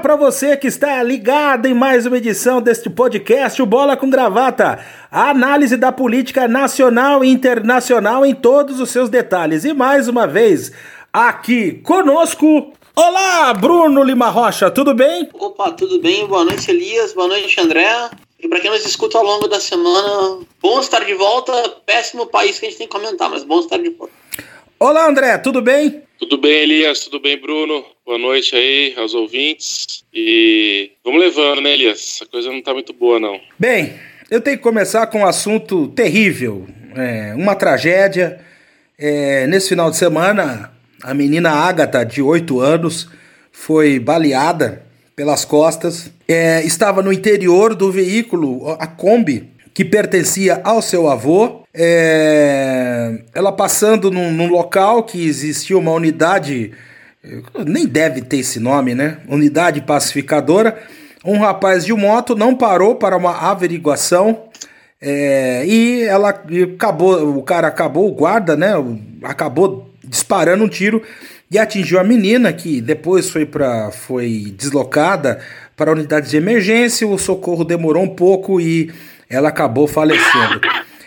Para você que está ligado em mais uma edição deste podcast, o Bola com Gravata. A análise da política nacional e internacional em todos os seus detalhes. E mais uma vez, aqui conosco. Olá, Bruno Lima Rocha, tudo bem? Opa, tudo bem? Boa noite, Elias. Boa noite, André. E para quem nos escuta ao longo da semana, bom estar de volta. Péssimo país que a gente tem que comentar, mas bom estar de volta. Olá, André, tudo bem? Tudo bem, Elias? Tudo bem, Bruno? Boa noite aí aos ouvintes. E vamos levando, né, Elias? Essa coisa não tá muito boa, não. Bem, eu tenho que começar com um assunto terrível, é, uma tragédia. É, nesse final de semana, a menina Agatha, de 8 anos, foi baleada pelas costas. É, estava no interior do veículo, a Kombi, que pertencia ao seu avô. É, ela passando num, num, local que existia uma unidade, nem deve ter esse nome, né? Unidade pacificadora. Um rapaz de moto não parou para uma averiguação é, e ela acabou, o cara acabou, o guarda, né? Acabou disparando um tiro e atingiu a menina que depois foi para foi deslocada para a unidade de emergência. O socorro demorou um pouco e ela acabou falecendo.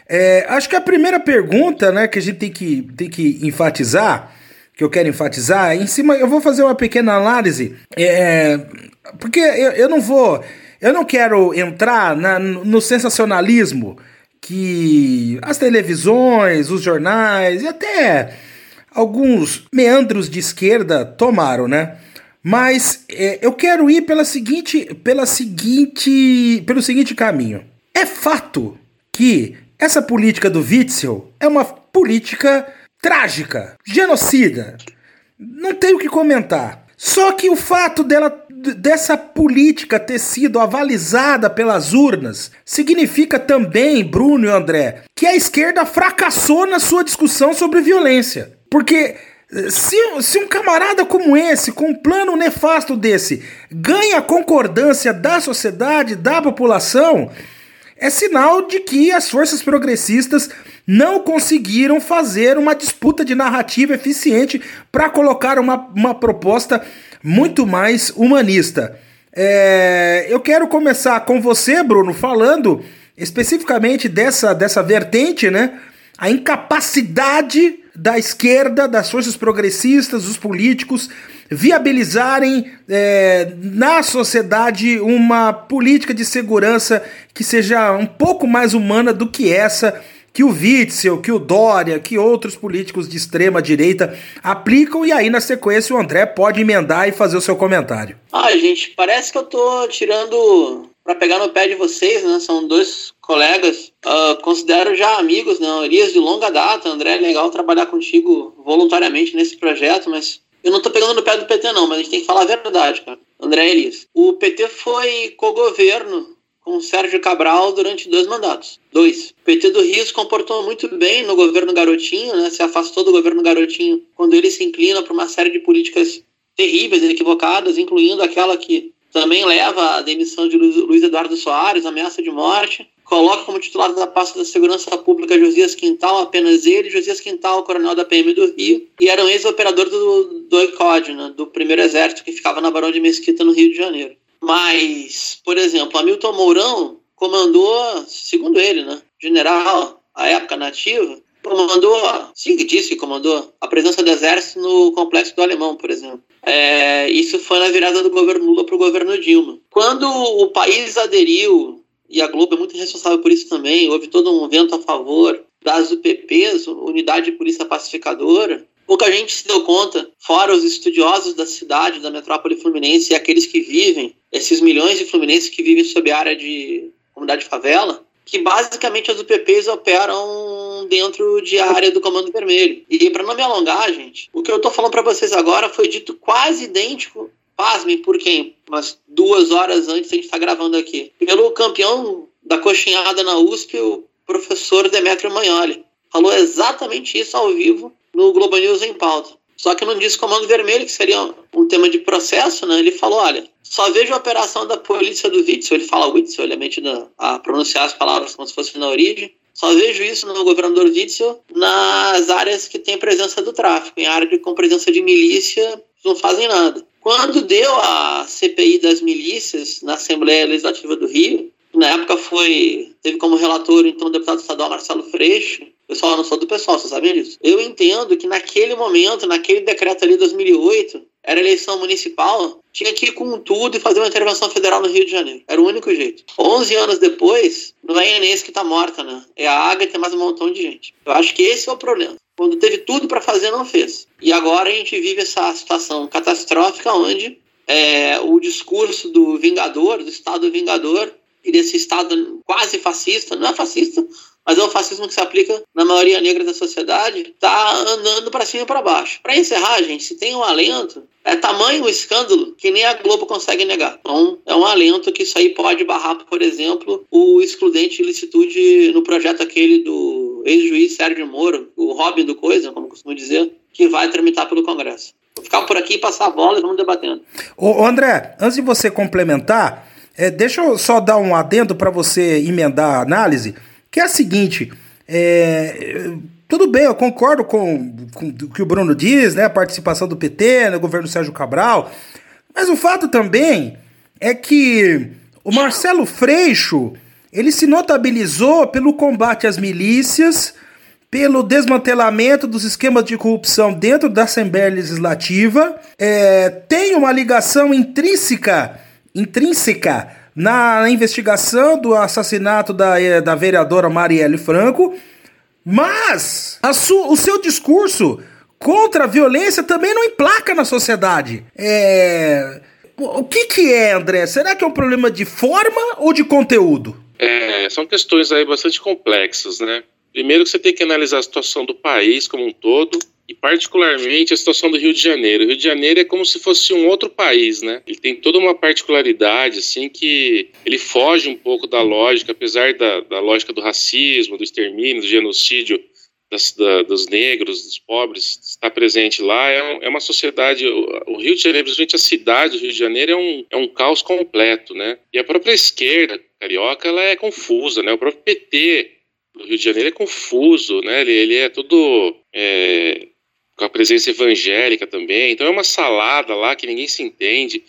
É, acho que a primeira pergunta né, que a gente tem que, tem que enfatizar, que eu quero enfatizar, em cima, eu vou fazer uma pequena análise, é, porque eu, eu não vou, eu não quero entrar na, no sensacionalismo que as televisões, os jornais e até alguns meandros de esquerda tomaram, né? Mas é, eu quero ir pela seguinte, pela seguinte, pelo seguinte caminho. É fato que essa política do Witzel é uma política trágica, genocida. Não tenho o que comentar. Só que o fato dela dessa política ter sido avalizada pelas urnas significa também, Bruno e André, que a esquerda fracassou na sua discussão sobre violência. Porque se, se um camarada como esse, com um plano nefasto desse, ganha a concordância da sociedade, da população, é sinal de que as forças progressistas não conseguiram fazer uma disputa de narrativa eficiente para colocar uma, uma proposta muito mais humanista. É, eu quero começar com você, Bruno, falando especificamente dessa, dessa vertente, né? A incapacidade da esquerda, das forças progressistas, dos políticos viabilizarem é, na sociedade uma política de segurança que seja um pouco mais humana do que essa que o Witzel, que o Dória, que outros políticos de extrema direita aplicam, e aí na sequência o André pode emendar e fazer o seu comentário. Ah, gente, parece que eu tô tirando para pegar no pé de vocês, né? São dois colegas, uh, considero já amigos, né? Elias de longa data. André, é legal trabalhar contigo voluntariamente nesse projeto, mas eu não tô pegando no pé do PT, não, mas a gente tem que falar a verdade, cara. André Elias. O PT foi co-governo com o Sérgio Cabral durante dois mandatos. Dois. O PT do Rio se comportou muito bem no governo Garotinho, né? Se afastou do governo Garotinho quando ele se inclina para uma série de políticas terríveis equivocadas, incluindo aquela que também leva à demissão de Luiz Eduardo Soares, ameaça de morte coloca como titular da pasta da Segurança Pública Josias Quintal, apenas ele, Josias Quintal, coronel da PM do Rio, e era um ex-operador do, do ECOD, né, do primeiro exército que ficava na Barão de Mesquita, no Rio de Janeiro. Mas, por exemplo, Hamilton Mourão comandou, segundo ele, né, general, à época nativa, comandou, sim disse que comandou, a presença do exército no complexo do Alemão, por exemplo. É, isso foi na virada do governo Lula para o governo Dilma. Quando o país aderiu e a Globo é muito responsável por isso também. Houve todo um vento a favor das UPPs, Unidade de Polícia Pacificadora. Pouca gente se deu conta, fora os estudiosos da cidade, da metrópole fluminense e aqueles que vivem, esses milhões de fluminenses que vivem sob a área de comunidade favela, que basicamente as UPPs operam dentro de área do Comando Vermelho. E para não me alongar, gente, o que eu estou falando para vocês agora foi dito quase idêntico pasmem por quem? Umas duas horas antes a gente está gravando aqui. Pelo campeão da coxinhada na USP, o professor Demetrio Magnoli. Falou exatamente isso ao vivo no Globo News em pauta. Só que não disse comando vermelho, que seria um tema de processo, né? Ele falou, olha, só vejo a operação da polícia do Witzel, ele fala Witzel, ele é metido a pronunciar as palavras como se fosse na origem. Só vejo isso no governador Witzel nas áreas que tem presença do tráfico, em área com presença de milícia, não fazem nada. Quando deu a CPI das milícias na Assembleia Legislativa do Rio, na época foi teve como relator então o deputado estadual Marcelo Freixo. Pessoal, não sou do pessoal, vocês sabem disso. Eu entendo que naquele momento, naquele decreto ali de 2008, era eleição municipal, tinha que ir com tudo e fazer uma intervenção federal no Rio de Janeiro. Era o único jeito. 11 anos depois, não é a Inês que está morta, né? É a Água e tem mais um montão de gente. Eu acho que esse é o problema. Quando teve tudo para fazer, não fez. E agora a gente vive essa situação catastrófica onde é, o discurso do Vingador, do Estado Vingador, e desse Estado quase fascista, não é fascista, mas é o fascismo que se aplica na maioria negra da sociedade, está andando para cima e para baixo. Para encerrar, gente, se tem um alento, é tamanho o escândalo que nem a Globo consegue negar. Então, é um alento que isso aí pode barrar, por exemplo, o excludente de licitude no projeto aquele do ex-juiz Sérgio Moro, o Robin do Coisa, como costumo dizer, que vai tramitar pelo Congresso. Vou ficar por aqui, passar a bola e vamos debatendo. Ô, André, antes de você complementar, é, deixa eu só dar um adendo para você emendar a análise, que é a seguinte: é, tudo bem, eu concordo com, com o que o Bruno diz, né? A participação do PT no governo Sérgio Cabral, mas o fato também é que o Marcelo Freixo ele se notabilizou pelo combate às milícias, pelo desmantelamento dos esquemas de corrupção dentro da Assembleia Legislativa, é, tem uma ligação intrínseca intrínseca na investigação do assassinato da, eh, da vereadora Marielle Franco, mas o seu discurso contra a violência também não emplaca na sociedade. É... O que, que é, André? Será que é um problema de forma ou de conteúdo? É, são questões aí bastante complexas, né? Primeiro que você tem que analisar a situação do país como um todo, e particularmente a situação do Rio de Janeiro. O Rio de Janeiro é como se fosse um outro país, né? Ele tem toda uma particularidade, assim, que ele foge um pouco da lógica, apesar da, da lógica do racismo, do extermínio, do genocídio das, da, dos negros, dos pobres, está presente lá. É, um, é uma sociedade, o, o, Rio de Janeiro, principalmente a cidade do Rio de Janeiro, é um, é um caos completo, né? E a própria esquerda carioca, ela é confusa, né? O próprio PT do Rio de Janeiro é confuso, né? Ele, ele é todo é, com a presença evangélica também. Então é uma salada lá que ninguém se entende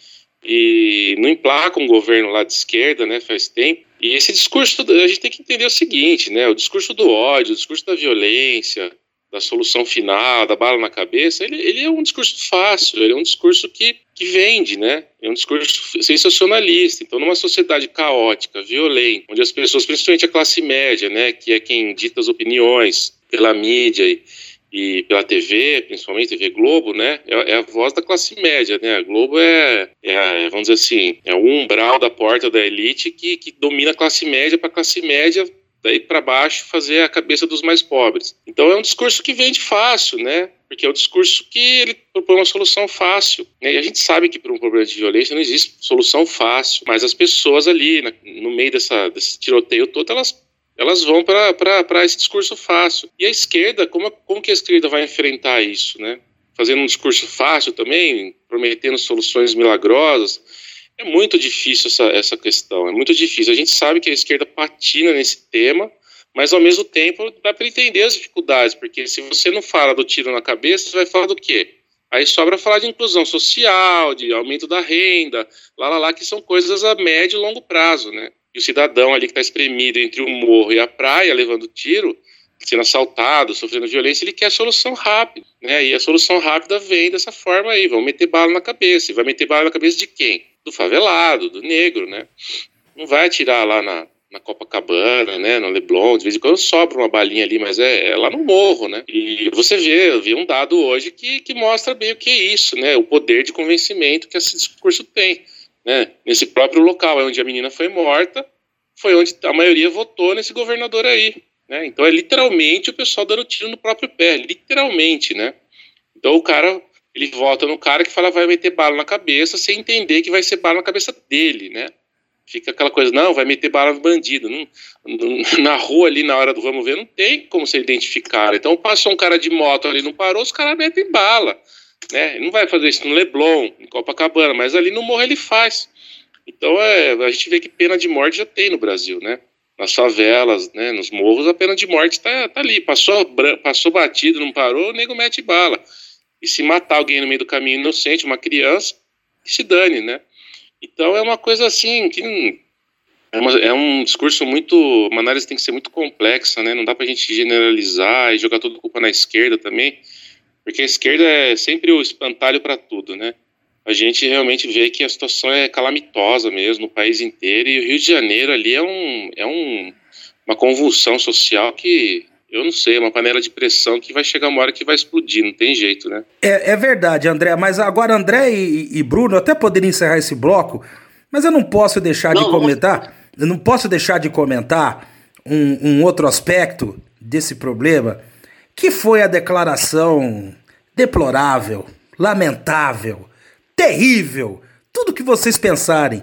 e não emplaca um governo lá de esquerda, né, faz tempo. E esse discurso, a gente tem que entender o seguinte, né, o discurso do ódio, o discurso da violência, da solução final, da bala na cabeça, ele, ele é um discurso fácil, ele é um discurso que, que vende, né, é um discurso sensacionalista. Então, numa sociedade caótica, violenta, onde as pessoas, principalmente a classe média, né, que é quem dita as opiniões pela mídia e e pela TV, principalmente TV Globo, né, é, é, a voz da classe média, né, a Globo é, é, vamos dizer assim, é o umbral da porta da elite que, que domina a classe média para a classe média daí para baixo fazer a cabeça dos mais pobres. Então é um discurso que vende fácil, né, porque é um discurso que ele propõe uma solução fácil. Né? E a gente sabe que para um problema de violência não existe solução fácil, mas as pessoas ali, no meio dessa, desse tiroteio todo, elas elas vão para esse discurso fácil. E a esquerda, como, como que a esquerda vai enfrentar isso, né? Fazendo um discurso fácil também, prometendo soluções milagrosas. É muito difícil essa, essa questão, é muito difícil. A gente sabe que a esquerda patina nesse tema, mas ao mesmo tempo dá para entender as dificuldades, porque se você não fala do tiro na cabeça, você vai falar do quê? Aí sobra falar de inclusão social, de aumento da renda, lá, lá, lá, que são coisas a médio e longo prazo, né? E o cidadão ali que está espremido entre o morro e a praia, levando tiro, sendo assaltado, sofrendo violência, ele quer a solução rápida, né? E a solução rápida vem dessa forma aí, vão meter bala na cabeça. E vai meter bala na cabeça de quem? Do favelado, do negro, né? Não vai atirar lá na, na Copacabana, né, no Leblon, de vez em quando sobra uma balinha ali, mas é, é lá no morro, né? E você vê, eu vi um dado hoje que, que mostra bem o que é isso, né? O poder de convencimento que esse discurso tem né, nesse próprio local, é onde a menina foi morta, foi onde a maioria votou nesse governador aí. Né? Então é literalmente o pessoal dando tiro no próprio pé, literalmente, né? Então o cara, ele vota no cara que fala vai meter bala na cabeça sem entender que vai ser bala na cabeça dele, né? Fica aquela coisa, não, vai meter bala no bandido. Não, na rua ali, na hora do vamos ver, não tem como você identificar. Então passou um cara de moto ali, não parou, os caras metem bala. Né? Ele não vai fazer isso no Leblon, em Copacabana, mas ali no morro ele faz. Então é, a gente vê que pena de morte já tem no Brasil, né? Nas favelas, né, nos morros, a pena de morte está tá ali. Passou, passou batido, não parou, o nego mete bala. E se matar alguém no meio do caminho inocente, uma criança, se dane, né? Então é uma coisa assim que é, uma, é, um discurso muito. Uma análise tem que ser muito complexa, né? Não dá pra gente generalizar e jogar toda a culpa na esquerda também, porque a esquerda é sempre o espantalho para tudo, né? A gente realmente vê que a situação é calamitosa mesmo no país inteiro e o Rio de Janeiro ali é, um, é um, uma convulsão social que eu não sei, é uma panela de pressão que vai chegar uma hora que vai explodir, não tem jeito, né? É, é verdade, André, mas agora André e, e Bruno, até poderia encerrar esse bloco, mas eu não posso deixar não, de comentar eu não posso deixar de comentar um, um outro aspecto desse problema, que foi a declaração deplorável, lamentável, terrível, tudo que vocês pensarem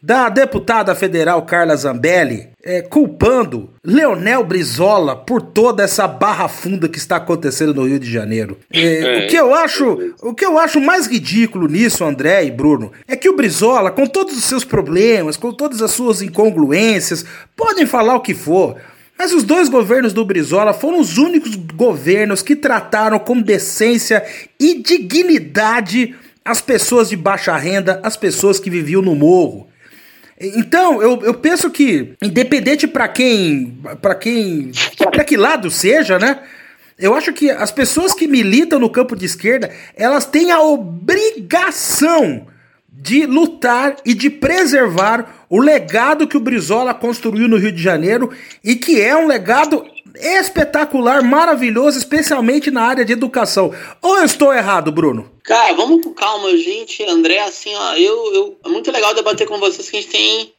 da deputada federal Carla Zambelli é, culpando Leonel Brizola por toda essa barra funda que está acontecendo no Rio de Janeiro. É, o que eu acho, o que eu acho mais ridículo nisso, André e Bruno, é que o Brizola, com todos os seus problemas, com todas as suas incongruências, podem falar o que for. Mas os dois governos do Brizola foram os únicos governos que trataram com decência e dignidade as pessoas de baixa renda, as pessoas que viviam no morro. Então, eu, eu penso que, independente para quem. para quem. para que lado seja, né? Eu acho que as pessoas que militam no campo de esquerda, elas têm a obrigação de lutar e de preservar o legado que o Brizola construiu no Rio de Janeiro e que é um legado espetacular, maravilhoso, especialmente na área de educação. Ou eu estou errado, Bruno? Cara, vamos com calma, gente. André, assim, ó, eu, eu, é muito legal debater com vocês que a gente tem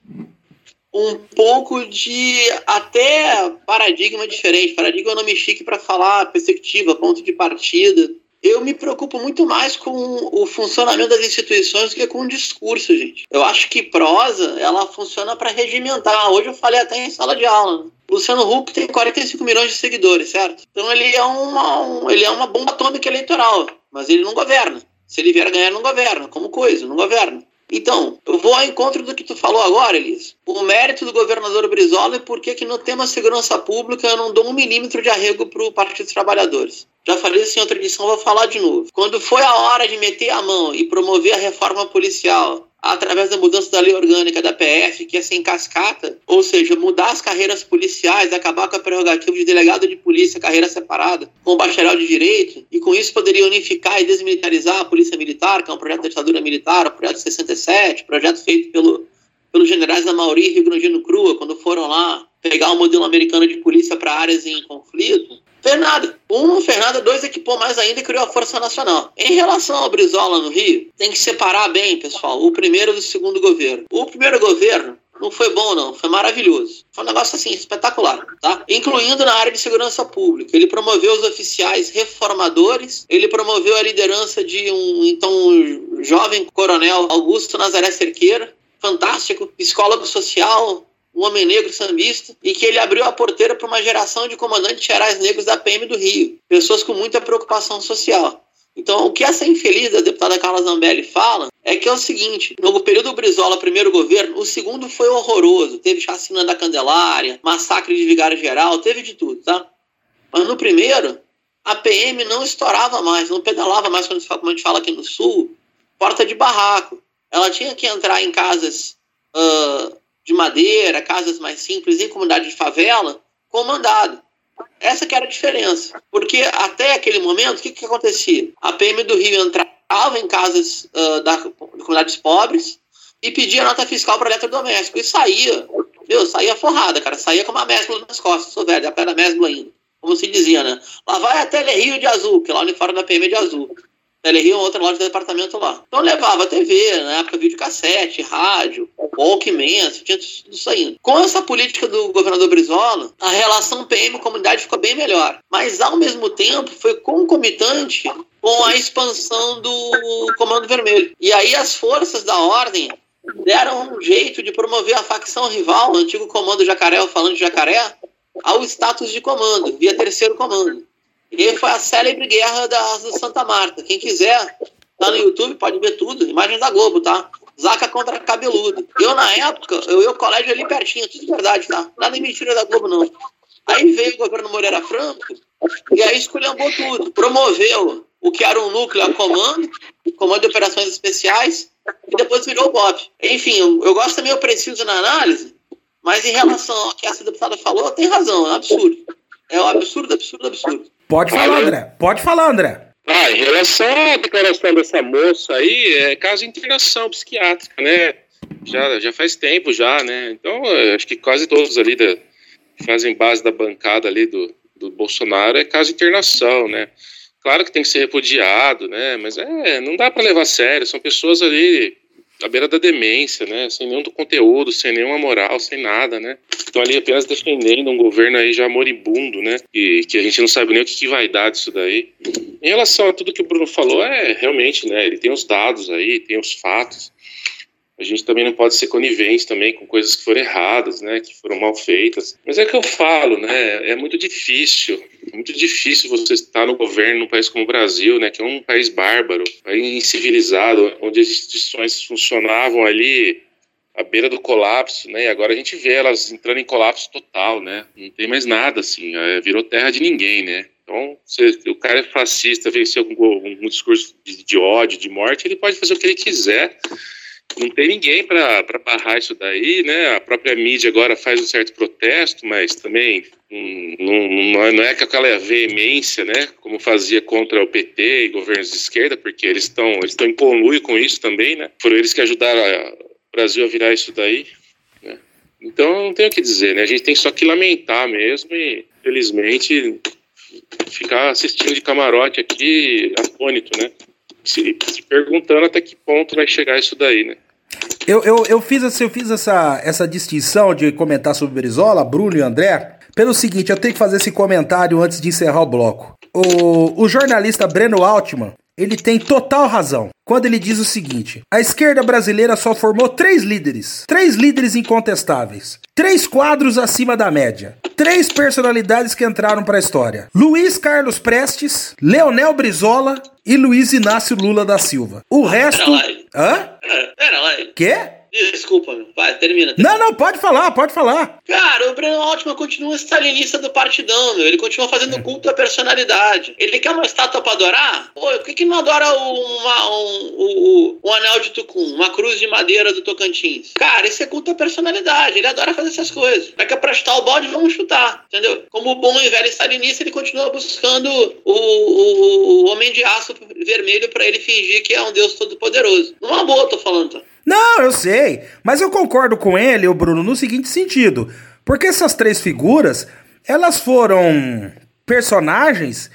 um pouco de até paradigma diferente. Paradigma é um nome chique para falar perspectiva, ponto de partida. Eu me preocupo muito mais com o funcionamento das instituições do que com o discurso, gente. Eu acho que prosa, ela funciona para regimentar. Hoje eu falei até em sala de aula. Né? Luciano Huck tem 45 milhões de seguidores, certo? Então ele é uma, um, ele é uma bomba atômica eleitoral, mas ele não governa. Se ele vier a ganhar, não governa, como coisa, não governa. Então, eu vou ao encontro do que tu falou agora, Elis. O mérito do governador Brizola é porque que no tema segurança pública eu não dou um milímetro de arrego para o Partido dos Trabalhadores. Já falei isso em outra edição, vou falar de novo. Quando foi a hora de meter a mão e promover a reforma policial através da mudança da lei orgânica da PF, que é sem cascata, ou seja, mudar as carreiras policiais, acabar com a prerrogativa de delegado de polícia, carreira separada, com o bacharel de direito, e com isso poderia unificar e desmilitarizar a polícia militar, que é um projeto da ditadura militar, o projeto 67, projeto feito pelo, pelos generais da Mauri e Rio Grande Crua, quando foram lá pegar o modelo americano de polícia para áreas em conflito, Fernanda. Um, Fernanda. Dois, equipou mais ainda e criou a Força Nacional. Em relação ao Brizola no Rio, tem que separar bem, pessoal, o primeiro do segundo governo. O primeiro governo não foi bom, não. Foi maravilhoso. Foi um negócio assim, espetacular, tá? Incluindo na área de segurança pública. Ele promoveu os oficiais reformadores, ele promoveu a liderança de um então um jovem coronel Augusto Nazaré Cerqueira, fantástico, psicólogo social, um homem negro sambista, e que ele abriu a porteira para uma geração de comandantes gerais negros da PM do Rio, pessoas com muita preocupação social. Então, o que essa infeliz da deputada Carla Zambelli fala é que é o seguinte: no período Brizola, primeiro governo, o segundo foi horroroso. Teve chacina da Candelária, massacre de vigário geral, teve de tudo, tá? Mas no primeiro, a PM não estourava mais, não pedalava mais, como a gente fala aqui no Sul, porta de barraco. Ela tinha que entrar em casas uh, de madeira, casas mais simples, em comunidade de favela, com mandado. Essa que era a diferença. Porque até aquele momento, o que, que acontecia? A PM do Rio entrava em casas uh, da, de comunidades pobres e pedia nota fiscal para eletrodoméstico. E saía, meu, saía forrada, cara. Saía com uma mesbla nas costas. Sou velho, a pé da mesbla ainda. Como se dizia, né? Lá vai até Rio de azul, que lá no fora da PM é de azul. Ele outra loja de departamento lá. Então levava TV, na época videocassete, rádio, Walkman, tinha tudo aí. Com essa política do governador Brizola, a relação PM-comunidade ficou bem melhor. Mas ao mesmo tempo foi concomitante com a expansão do Comando Vermelho. E aí as forças da ordem deram um jeito de promover a facção rival, o antigo comando Jacaré, falando de Jacaré, ao status de comando, via terceiro comando. E foi a célebre guerra da Santa Marta. Quem quiser, tá no YouTube, pode ver tudo. Imagem da Globo, tá? Zaca contra cabeludo. Eu, na época, eu ia colégio ali pertinho, tudo verdade, tá? Nada de mentira da Globo, não. Aí veio o governo Moreira Franco e aí esculhambou tudo. Promoveu o que era um núcleo a comando, comando de operações especiais, e depois virou o Bob. Enfim, eu, eu gosto também, eu preciso na análise, mas em relação ao que essa deputada falou, tem razão, é um absurdo. É um absurdo, absurdo, absurdo. Pode falar, André. Pode falar, André. Ah, em relação à declaração dessa moça aí, é caso de internação psiquiátrica, né? Já, já faz tempo já, né? Então, acho que quase todos ali da, fazem base da bancada ali do, do Bolsonaro é caso de internação, né? Claro que tem que ser repudiado, né? Mas é, não dá para levar a sério. São pessoas ali à beira da demência, né? Sem nenhum conteúdo, sem nenhuma moral, sem nada, né? Estão ali apenas defendendo um governo aí já moribundo, né? E que a gente não sabe nem o que, que vai dar disso daí. Em relação a tudo que o Bruno falou, é realmente, né? Ele tem os dados aí, tem os fatos a gente também não pode ser conivente também com coisas que foram erradas, né, que foram mal feitas. Mas é que eu falo, né, é muito difícil, muito difícil você estar no governo num país como o Brasil, né, que é um país bárbaro, um incivilizado, onde as instituições funcionavam ali à beira do colapso, né, e agora a gente vê elas entrando em colapso total, né, não tem mais nada, assim, é, virou terra de ninguém, né. Então, se o cara é fascista, venceu com um discurso de, de ódio, de morte, ele pode fazer o que ele quiser, não tem ninguém para barrar isso daí, né? A própria mídia agora faz um certo protesto, mas também hum, não, não, é, não é com aquela veemência, né? Como fazia contra o PT e governos de esquerda, porque eles estão eles em conluio com isso também, né? Foram eles que ajudaram o Brasil a virar isso daí. Né? Então não tem o que dizer, né? A gente tem só que lamentar mesmo e, felizmente, ficar assistindo de camarote aqui atônito, né? Se, se perguntando até que ponto vai chegar isso daí, né? Eu, eu, eu fiz, essa, eu fiz essa, essa distinção de comentar sobre Brizola, Bruno e André, pelo seguinte, eu tenho que fazer esse comentário antes de encerrar o bloco. O, o jornalista Breno Altman, ele tem total razão quando ele diz o seguinte: a esquerda brasileira só formou três líderes, três líderes incontestáveis, três quadros acima da média, três personalidades que entraram para a história: Luiz Carlos Prestes, Leonel Brizola e Luiz Inácio Lula da Silva. O resto. Pera lá. Hã? Pera lá. Quê? Desculpa, vai, termina, termina, Não, não, pode falar, pode falar. Cara, o Breno Altman continua stalinista do partidão, meu. Ele continua fazendo é. culto à personalidade. Ele quer uma estátua pra adorar? Pô, por que, que não adora uma, um, um, um, anel de Tucum, uma cruz de madeira do Tocantins? Cara, isso é culto à personalidade. Ele adora fazer essas coisas. Vai que é pra chutar o bode, vamos chutar. Entendeu? Como bom e velho stalinista, ele continua buscando o, o, o homem de aço vermelho para ele fingir que é um deus todo-poderoso. Numa boa, tô falando, tá? Não, eu sei. Mas eu concordo com ele, o Bruno, no seguinte sentido. Porque essas três figuras, elas foram personagens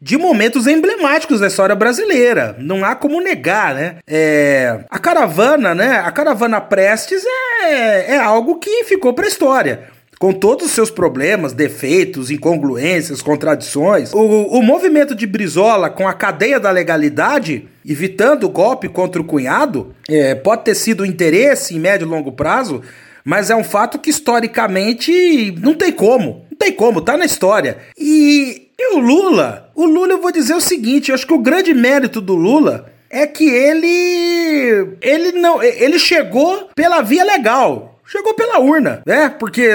de momentos emblemáticos da história brasileira. Não há como negar, né? É, a caravana, né? A caravana Prestes é, é algo que ficou para a história com todos os seus problemas, defeitos, incongruências, contradições, o, o movimento de Brizola com a cadeia da legalidade, evitando o golpe contra o cunhado, é, pode ter sido interesse em médio e longo prazo, mas é um fato que historicamente não tem como. Não tem como, tá na história. E, e o Lula, o Lula eu vou dizer o seguinte, eu acho que o grande mérito do Lula é que ele ele não ele chegou pela via legal chegou pela urna, né? Porque,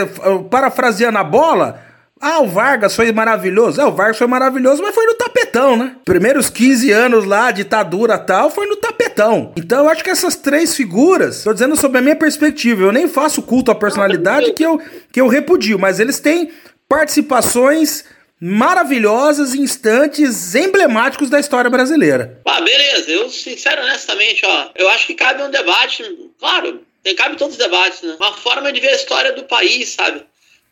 parafraseando a bola, ah, o Vargas foi maravilhoso. É, o Vargas foi maravilhoso, mas foi no tapetão, né? Primeiros 15 anos lá, ditadura tal, foi no tapetão. Então eu acho que essas três figuras, tô dizendo sobre a minha perspectiva, eu nem faço culto à personalidade que eu, que eu repudio, mas eles têm participações maravilhosas, instantes emblemáticos da história brasileira. Ah, beleza. Eu, sincero, honestamente, ó, eu acho que cabe um debate, claro, cabe todos os debates, né? Uma forma de ver a história do país, sabe?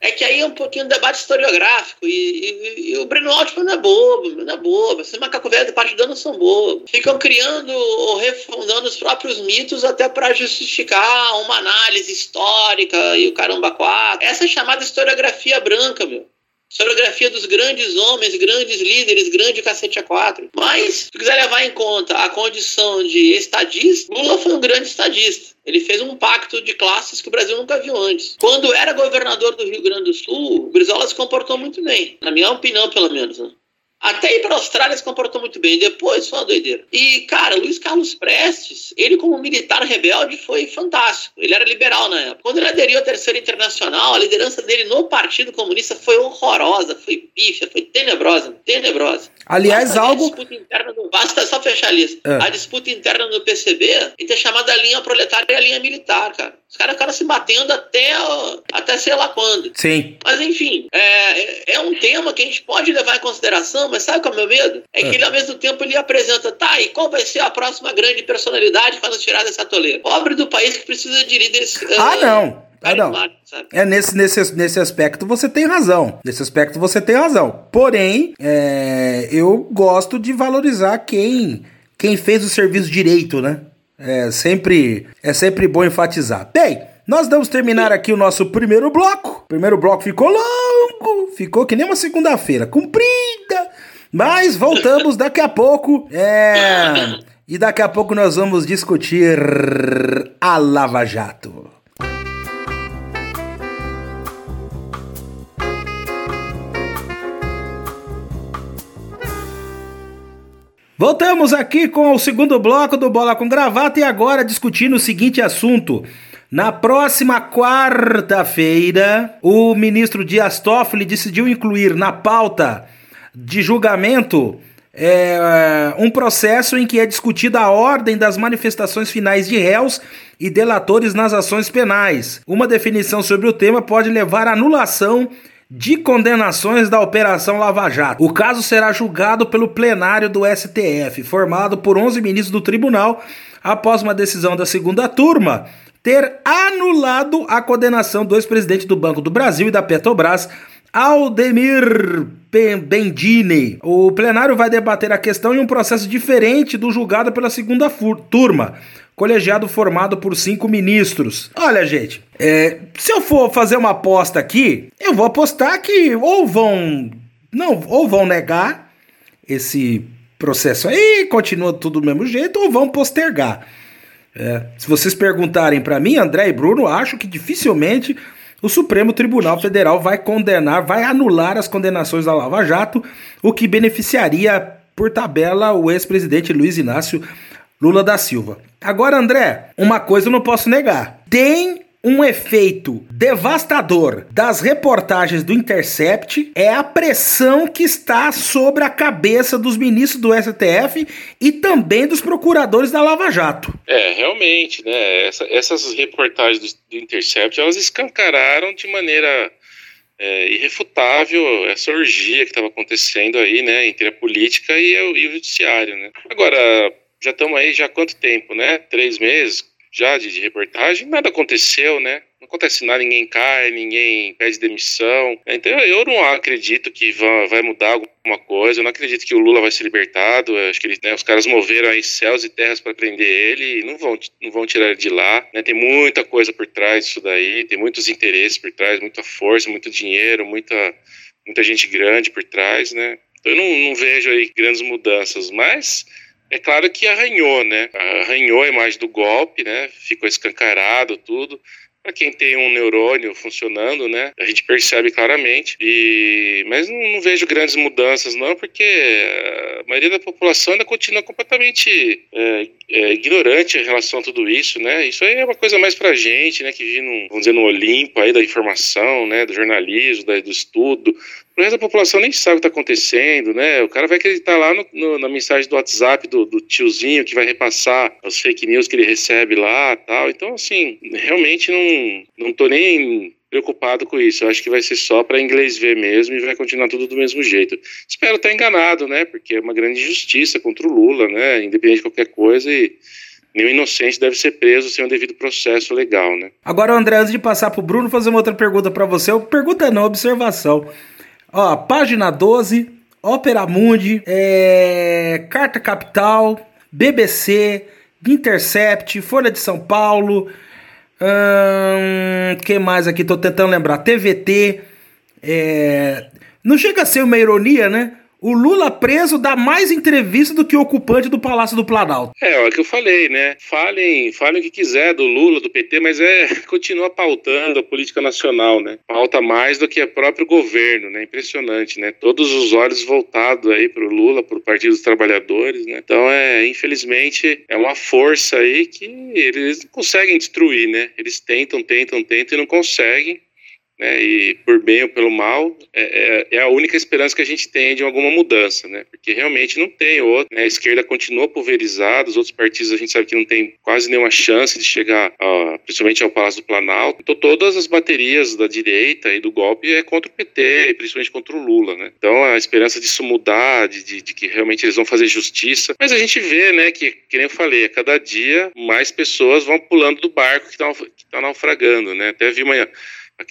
É que aí é um pouquinho de debate historiográfico. E, e, e o Breno Altman não é bobo, não é bobo. Esses macaco velho do partido não são bobos. Ficam criando ou refundando os próprios mitos até para justificar uma análise histórica e o caramba quatro. Essa é chamada historiografia branca, meu historiografia dos grandes homens, grandes líderes, grande cacete a quatro. Mas, se quiser levar em conta a condição de estadista, Lula foi um grande estadista. Ele fez um pacto de classes que o Brasil nunca viu antes. Quando era governador do Rio Grande do Sul, o Brizola se comportou muito bem. Na minha opinião, pelo menos. Né? Até ir para a Austrália se comportou muito bem. Depois foi uma doideira. E, cara, Luiz Carlos Prestes, ele como militar rebelde foi fantástico. Ele era liberal na época. Quando ele aderiu à Terceira Internacional, a liderança dele no Partido Comunista foi horrorosa, foi pífia, foi tenebrosa, tenebrosa. Aliás, basta algo. A disputa interna do... Basta só fechar a lista. É. A disputa interna do PCB e chamado a linha proletária e a linha militar, cara. Os caras ficaram se batendo até, até sei lá quando. Sim. Mas enfim, é, é um tema que a gente pode levar em consideração, mas sabe qual é o meu medo? É, é. que ele ao mesmo tempo ele apresenta, tá, e qual vai ser a próxima grande personalidade para nos tirar dessa toleira? Pobre do país que precisa de líderes. Ah, uh, não. Ah, não. É nesse, nesse, nesse aspecto você tem razão. Nesse aspecto você tem razão. Porém, é, eu gosto de valorizar quem, quem fez o serviço direito, né? É sempre, é sempre bom enfatizar. Bem, nós vamos terminar aqui o nosso primeiro bloco. O primeiro bloco ficou longo, ficou que nem uma segunda-feira, comprida. Mas voltamos daqui a pouco. É. E daqui a pouco nós vamos discutir a Lava Jato. Voltamos aqui com o segundo bloco do Bola com Gravata e agora discutindo o seguinte assunto. Na próxima quarta-feira, o ministro Dias Toffoli decidiu incluir na pauta de julgamento é, um processo em que é discutida a ordem das manifestações finais de réus e delatores nas ações penais. Uma definição sobre o tema pode levar à anulação de condenações da Operação Lava Jato. O caso será julgado pelo plenário do STF, formado por 11 ministros do tribunal, após uma decisão da segunda turma ter anulado a condenação do ex-presidente do Banco do Brasil e da Petrobras, Aldemir Bendini. O plenário vai debater a questão em um processo diferente do julgado pela segunda turma colegiado formado por cinco ministros. Olha, gente, é, se eu for fazer uma aposta aqui, eu vou apostar que ou vão não, ou vão negar esse processo aí, continua tudo do mesmo jeito, ou vão postergar. É, se vocês perguntarem para mim, André e Bruno, acho que dificilmente o Supremo Tribunal Federal vai condenar, vai anular as condenações da Lava Jato, o que beneficiaria por tabela o ex-presidente Luiz Inácio Lula da Silva. Agora, André, uma coisa eu não posso negar. Tem um efeito devastador das reportagens do Intercept é a pressão que está sobre a cabeça dos ministros do STF e também dos procuradores da Lava Jato. É, realmente, né? Essa, essas reportagens do, do, Intercept elas escancararam de maneira é, irrefutável essa orgia que estava acontecendo aí, né, entre a política e o, e o judiciário, né? Agora, já estamos aí já há quanto tempo, né? Três meses já de, de, reportagem, nada aconteceu, né? Não acontece nada, ninguém cai, ninguém pede demissão. Então eu não acredito que vai, vai mudar alguma coisa, eu não acredito que o Lula vai ser libertado. Eu acho que ele, né, os caras moveram aí céus e terras para prender ele e não vão, não vão tirar ele de lá. Né? Tem muita coisa por trás disso daí, tem muitos interesses por trás, muita força, muito dinheiro, muita, muita gente grande por trás, né? Então eu não, não vejo aí grandes mudanças, mas é claro que arranhou, né? Arranhou a imagem do golpe, né? Ficou escancarado tudo. Para quem tem um neurônio funcionando, né, a gente percebe claramente. E mas não, não, vejo grandes mudanças não, porque a maioria da população ainda continua completamente é, é, ignorante em relação a tudo isso, né? Isso aí é uma coisa mais para gente, né, que vive num, vamos dizer, no Olimpo aí da informação, né, do jornalismo, da, do estudo, o resto população nem sabe o que está acontecendo, né? O cara vai acreditar lá no, no, na mensagem do WhatsApp do, do, tiozinho que vai repassar as fake news que ele recebe lá tal. Então, assim, realmente não, não tô nem preocupado com isso. Eu acho que vai ser só para inglês ver mesmo e vai continuar tudo do mesmo jeito. Espero estar enganado, né? Porque é uma grande injustiça contra o Lula, né? Independente de qualquer coisa e nenhum inocente deve ser preso sem um devido processo legal, né? Agora, André, antes de passar para o Bruno, fazer uma outra pergunta para você. Pergunta não, observação. Ó, página 12, Ópera Mundi, é, Carta Capital, BBC, Intercept, Folha de São Paulo, hum, que mais aqui? Tô tentando lembrar. TVT. É, não chega a ser uma ironia, né? O Lula preso dá mais entrevista do que o ocupante do Palácio do Planalto. É, é o que eu falei, né? Falem, falem o que quiser do Lula, do PT, mas é continua pautando a política nacional, né? Pauta mais do que o próprio governo, né? Impressionante, né? Todos os olhos voltados aí para o Lula, para o Partido dos Trabalhadores, né? Então, é, infelizmente, é uma força aí que eles conseguem destruir, né? Eles tentam, tentam, tentam e não conseguem né, e por bem ou pelo mal, é, é, é, a única esperança que a gente tem de alguma mudança, né, porque realmente não tem outra, né, a esquerda continua pulverizada, os outros partidos a gente sabe que não tem quase nenhuma chance de chegar, a, principalmente ao Palácio do Planalto, então todas as baterias da direita e do golpe é contra o PT, principalmente contra o Lula, né, então a esperança disso mudar, de, de, de que realmente eles vão fazer justiça, mas a gente vê, né, que, que nem eu falei, a cada dia mais pessoas vão pulando do barco que está tá naufragando, né, até vi uma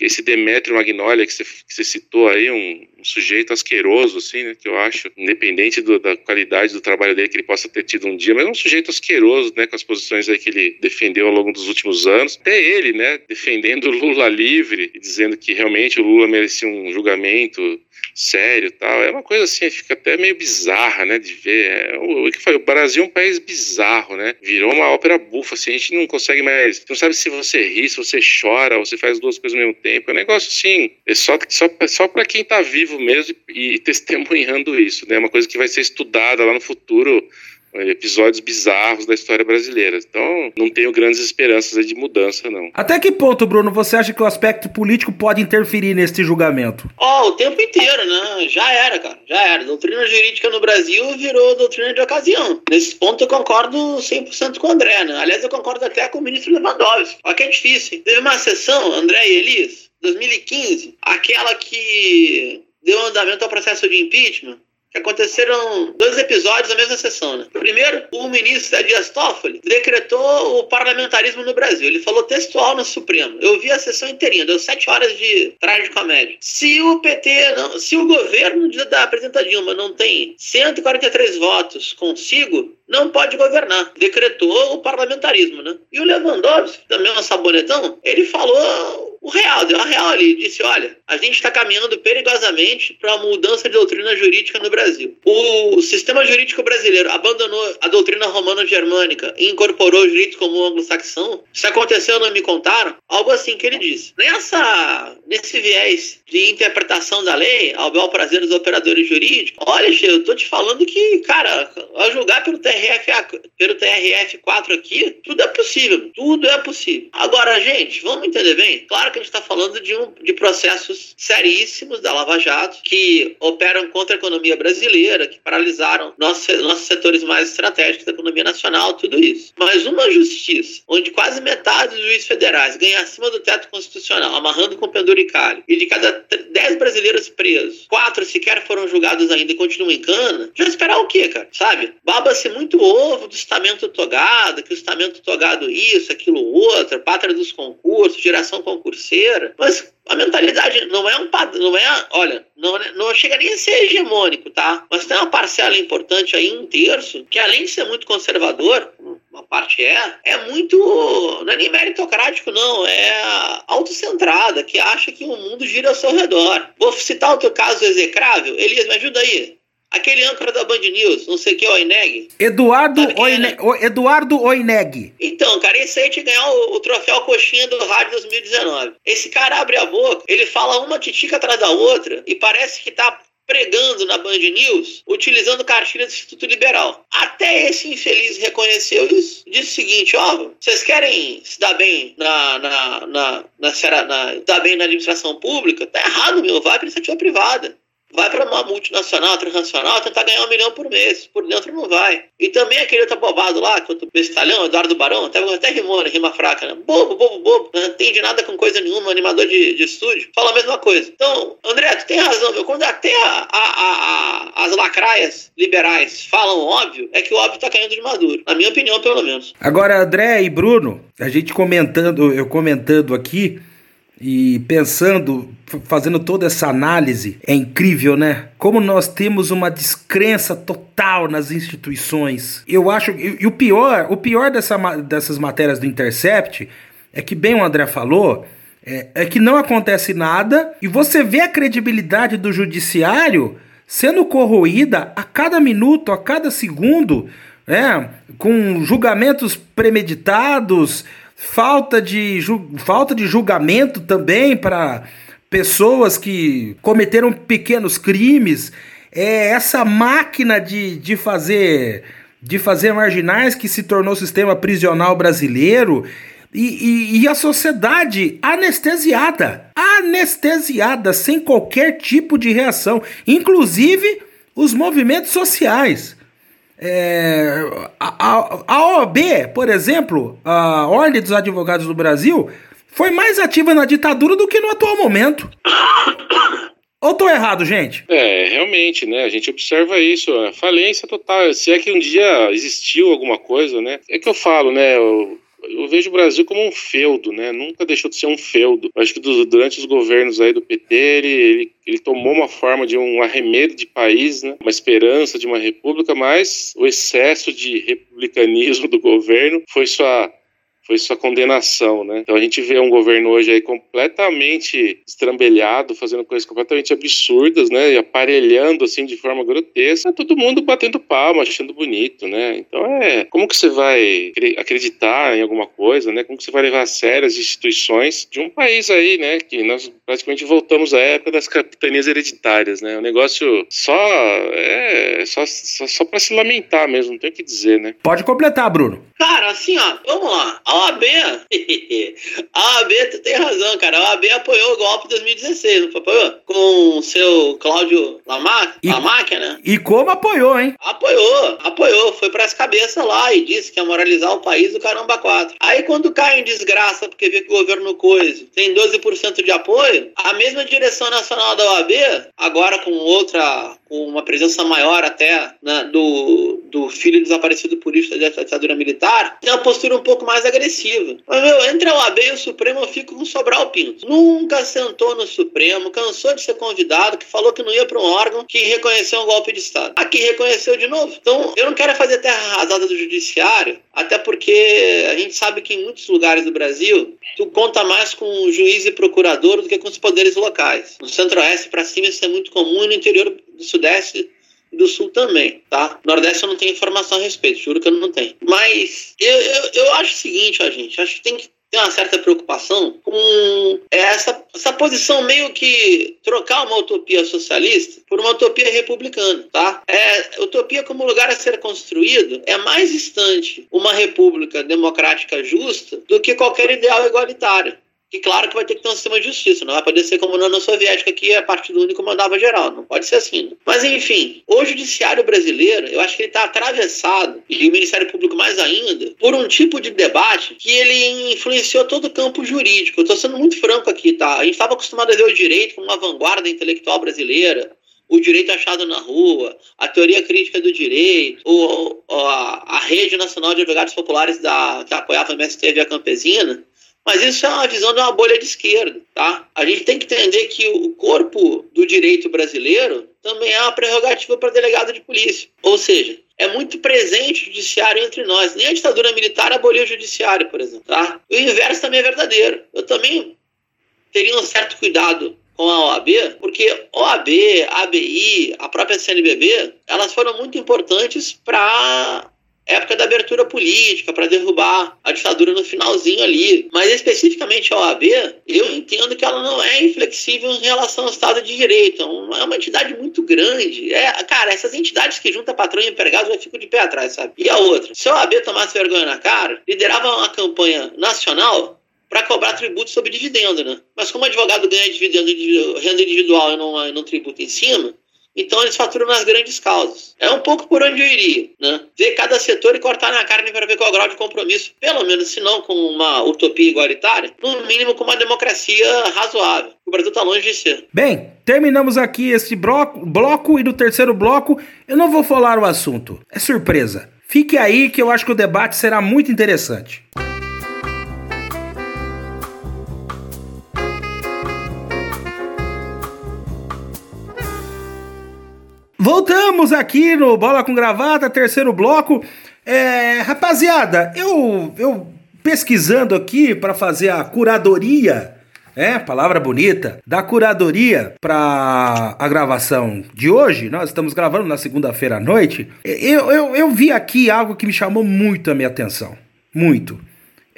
esse Demetrio Magnolia que você, citou aí, um, um, sujeito asqueroso, assim, né, que eu acho, independente do, da qualidade do trabalho dele que ele possa ter tido um dia, mas é um sujeito asqueroso, né, com as posições aí que ele defendeu ao longo dos últimos anos. Até ele, né, defendendo o Lula livre e dizendo que realmente o Lula merecia um julgamento sério tal. É uma coisa assim, fica até meio bizarra, né, de ver. É, o, que foi, o Brasil é um país bizarro, né? Virou uma ópera bufa, assim, a gente não consegue mais. Não sabe se você ri, se você chora, ou você faz duas coisas ao mesmo tempo. É um negócio assim, é só, só, só para quem tá vivo mesmo e, e testemunhando isso, né? É uma coisa que vai ser estudada lá no futuro episódios bizarros da história brasileira. Então, não tenho grandes esperanças de mudança, não. Até que ponto, Bruno, você acha que o aspecto político pode interferir neste julgamento? Ó, oh, o tempo inteiro, né? Já era, cara. Já era. Doutrina jurídica no Brasil virou doutrina de ocasião. Nesse ponto eu concordo 100% com o André, né? Aliás, eu concordo até com o ministro Lewandowski. Olha que é difícil. Teve uma sessão, André e Elias, 2015, aquela que deu andamento ao processo de impeachment que aconteceram dois episódios na mesma sessão. Né? Primeiro, o ministro Dias Toffoli decretou o parlamentarismo no Brasil. Ele falou textual no Supremo. Eu vi a sessão inteirinha, deu sete horas de de comédia. Se o PT, não, se o governo da presidenta Dilma não tem 143 votos consigo, não pode governar. Decretou o parlamentarismo, né? E o Lewandowski, também um sabonetão, ele falou o real, deu a real ali, disse, olha, a gente está caminhando perigosamente para uma mudança de doutrina jurídica no Brasil. O sistema jurídico brasileiro abandonou a doutrina romano-germânica e incorporou o direito comum anglo-saxão. Se aconteceu, não me contaram? Algo assim que ele disse. Nessa, nesse viés de interpretação da lei, ao bel prazer dos operadores jurídicos, olha, eu tô te falando que, cara, a julgar pelo TRF, pelo TRF 4 aqui, tudo é possível, tudo é possível. Agora, gente, vamos entender bem, claro claro que a gente está falando de, um, de processos seríssimos da Lava Jato que operam contra a economia brasileira, que paralisaram nossos, nossos setores mais estratégicos da economia nacional, tudo isso. Mas uma justiça onde quase metade dos juízes federais ganha acima do teto constitucional, amarrando com penduricalho, e de cada 10 brasileiros presos, quatro sequer foram julgados ainda e continuam em cana, já esperar o quê, cara? Sabe? Baba-se muito ovo do estamento togado, que o estamento togado isso, aquilo outro, pátria dos concursos, geração concurso terceira, mas a mentalidade não é um padrão, não é, olha, não, não chega nem a ser hegemônico, tá? Mas tem uma parcela importante aí, um terço, que além de ser muito conservador, uma parte é, é muito, não é nem meritocrático não, é autocentrada, que acha que o mundo gira ao seu redor. Vou citar o teu caso execrável, Elias, me ajuda aí. Aquele âncora da Band News, não sei o que, Oineg. Eduardo, Oine... é, né? Eduardo Oineg. Então, cara, esse aí te ganhar o, o, troféu coxinha do rádio 2019. Esse cara abre a boca, ele fala uma titica atrás da outra e parece que tá pregando na Band News, utilizando cartilha do Instituto Liberal. Até esse infeliz reconheceu isso. Disse o seguinte, ó, vocês querem se dar bem na, na, na, na, na, dar bem na administração pública? Tá errado, meu, vai para iniciativa privada vai para uma multinacional, transnacional, tentar ganhar um milhão por mês. Por dentro não vai. E também aquele outro bobado lá, que eu bestalhão, Eduardo Barão, até, até rimou, né? Rima fraca, né? Bobo, bobo, bobo. Não entende nada com coisa nenhuma, animador de, de estúdio. Fala a mesma coisa. Então, André, tu tem razão, meu. Quando até a, a, a, as lacraias liberais falam óbvio, é que o óbvio tá caindo de maduro. Na minha opinião, pelo menos. Agora, André e Bruno, a gente comentando, eu comentando aqui, e pensando, fazendo toda essa análise, é incrível, né? Como nós temos uma descrença total nas instituições. Eu acho e, o pior, o pior dessa, dessas matérias do Intercept é que bem o André falou, é, é que não acontece nada e você vê a credibilidade do judiciário sendo corroída a cada minuto, a cada segundo, né, com julgamentos premeditados, falta de, falta de julgamento também para pessoas que cometeram pequenos crimes. É essa máquina de, de fazer de fazer marginais que se tornou o sistema prisional brasileiro e, e, e, a sociedade anestesiada, anestesiada, sem qualquer tipo de reação, inclusive os movimentos sociais. É, a, a, OAB, por exemplo, a Ordem dos Advogados do Brasil, foi mais ativa na ditadura do que no atual momento. Ou tô errado, gente? É, realmente, né? A gente observa isso, a falência total. Se é que um dia existiu alguma coisa, né? É que eu falo, né? Eu, eu vejo o Brasil como um feudo, né? Nunca deixou de ser um feudo. Eu acho que durante os governos aí do PT, ele, ele, ele, tomou uma forma de um arremedo de país, né? Uma esperança de uma república, mas o excesso de republicanismo do governo foi sua foi sua condenação, né? Então a gente vê um governo hoje aí completamente estrambelhado, fazendo coisas completamente absurdas, né? E aparelhando assim de forma grotesca, todo mundo batendo palma, achando bonito, né? Então é como que você vai acreditar em alguma coisa, né? Como que você vai levar a sério as instituições de um país aí, né? Que nós praticamente voltamos à época das capitanias hereditárias, né? O negócio só é só, só, só para se lamentar mesmo, não tem o que dizer, né? Pode completar, Bruno. Cara, assim, ó, vamos lá. A OAB, a OAB, tu tem razão, cara. A OAB apoiou o golpe de 2016, não foi apoiou? Com o seu Cláudio Lamarck, e, Lamarck, né? E como apoiou, hein? Apoiou, apoiou. Foi pras cabeças lá e disse que ia moralizar o país do caramba 4. Aí quando cai em desgraça porque vê que o governo coisa tem 12% de apoio, a mesma direção nacional da OAB, agora com outra, com uma presença maior até né, do, do filho desaparecido político da ditadura militar, tem uma postura um pouco mais agressiva agressiva. Mas, meu, entre a OAB e o Supremo eu fico com Sobral Pinto. Nunca sentou no Supremo, cansou de ser convidado, que falou que não ia para um órgão que reconheceu um golpe de Estado. Aqui reconheceu de novo. Então, eu não quero fazer terra arrasada do judiciário, até porque a gente sabe que em muitos lugares do Brasil, tu conta mais com o juiz e procurador do que com os poderes locais. No centro-oeste para cima isso é muito comum e no interior do sudeste e do Sul também, tá? Nordeste eu não tenho informação a respeito, juro que eu não tenho. Mas eu, eu, eu acho o seguinte, ó, gente, acho que tem que ter uma certa preocupação com essa, essa posição meio que trocar uma utopia socialista por uma utopia republicana, tá? É, utopia como lugar a ser construído é mais distante uma república democrática justa do que qualquer ideal igualitário que claro que vai ter que ter um sistema de justiça, não vai poder ser como na União Soviética, que a partido único mandava geral, não pode ser assim. Mas enfim, o judiciário brasileiro, eu acho que ele está atravessado, e o Ministério Público mais ainda, por um tipo de debate que ele influenciou todo o campo jurídico. Eu estou sendo muito franco aqui, tá? A gente estava acostumado a ver o direito como uma vanguarda intelectual brasileira, o direito achado na rua, a teoria crítica do direito, o, a, a Rede Nacional de Advogados Populares da, que apoiava a MST Via Campesina, mas isso é uma visão de uma bolha de esquerda, tá? A gente tem que entender que o corpo do direito brasileiro também é uma prerrogativa para delegado de polícia. Ou seja, é muito presente o judiciário entre nós. Nem a ditadura militar aboliu o judiciário, por exemplo, tá? O inverso também é verdadeiro. Eu também teria um certo cuidado com a OAB, porque OAB, ABI, a própria CNBB, elas foram muito importantes para época da abertura política, para derrubar a ditadura no finalzinho ali. Mas especificamente a OAB, eu entendo que ela não é inflexível em relação ao Estado de Direito. É uma entidade muito grande. É, cara, essas entidades que juntam patrão e empregado já ficam de pé atrás, sabe? E a outra, se a OAB tomasse vergonha na cara, liderava uma campanha nacional para cobrar tributo sobre dividendo, né? Mas como advogado ganha dividendo, renda individual e não, não tributa em cima, então eles faturam nas grandes causas. É um pouco por onde eu iria, né? Ver cada setor e cortar na carne para ver qual é o grau de compromisso, pelo menos se não com uma utopia igualitária, no mínimo com uma democracia razoável. O Brasil está longe de ser. Bem, terminamos aqui esse bloco, bloco e no terceiro bloco eu não vou falar o assunto. É surpresa. Fique aí que eu acho que o debate será muito interessante. Voltamos aqui no Bola com Gravata, terceiro bloco. É, rapaziada, eu, eu pesquisando aqui para fazer a curadoria é, palavra bonita, da curadoria para a gravação de hoje, nós estamos gravando na segunda-feira à noite, eu, eu, eu vi aqui algo que me chamou muito a minha atenção. Muito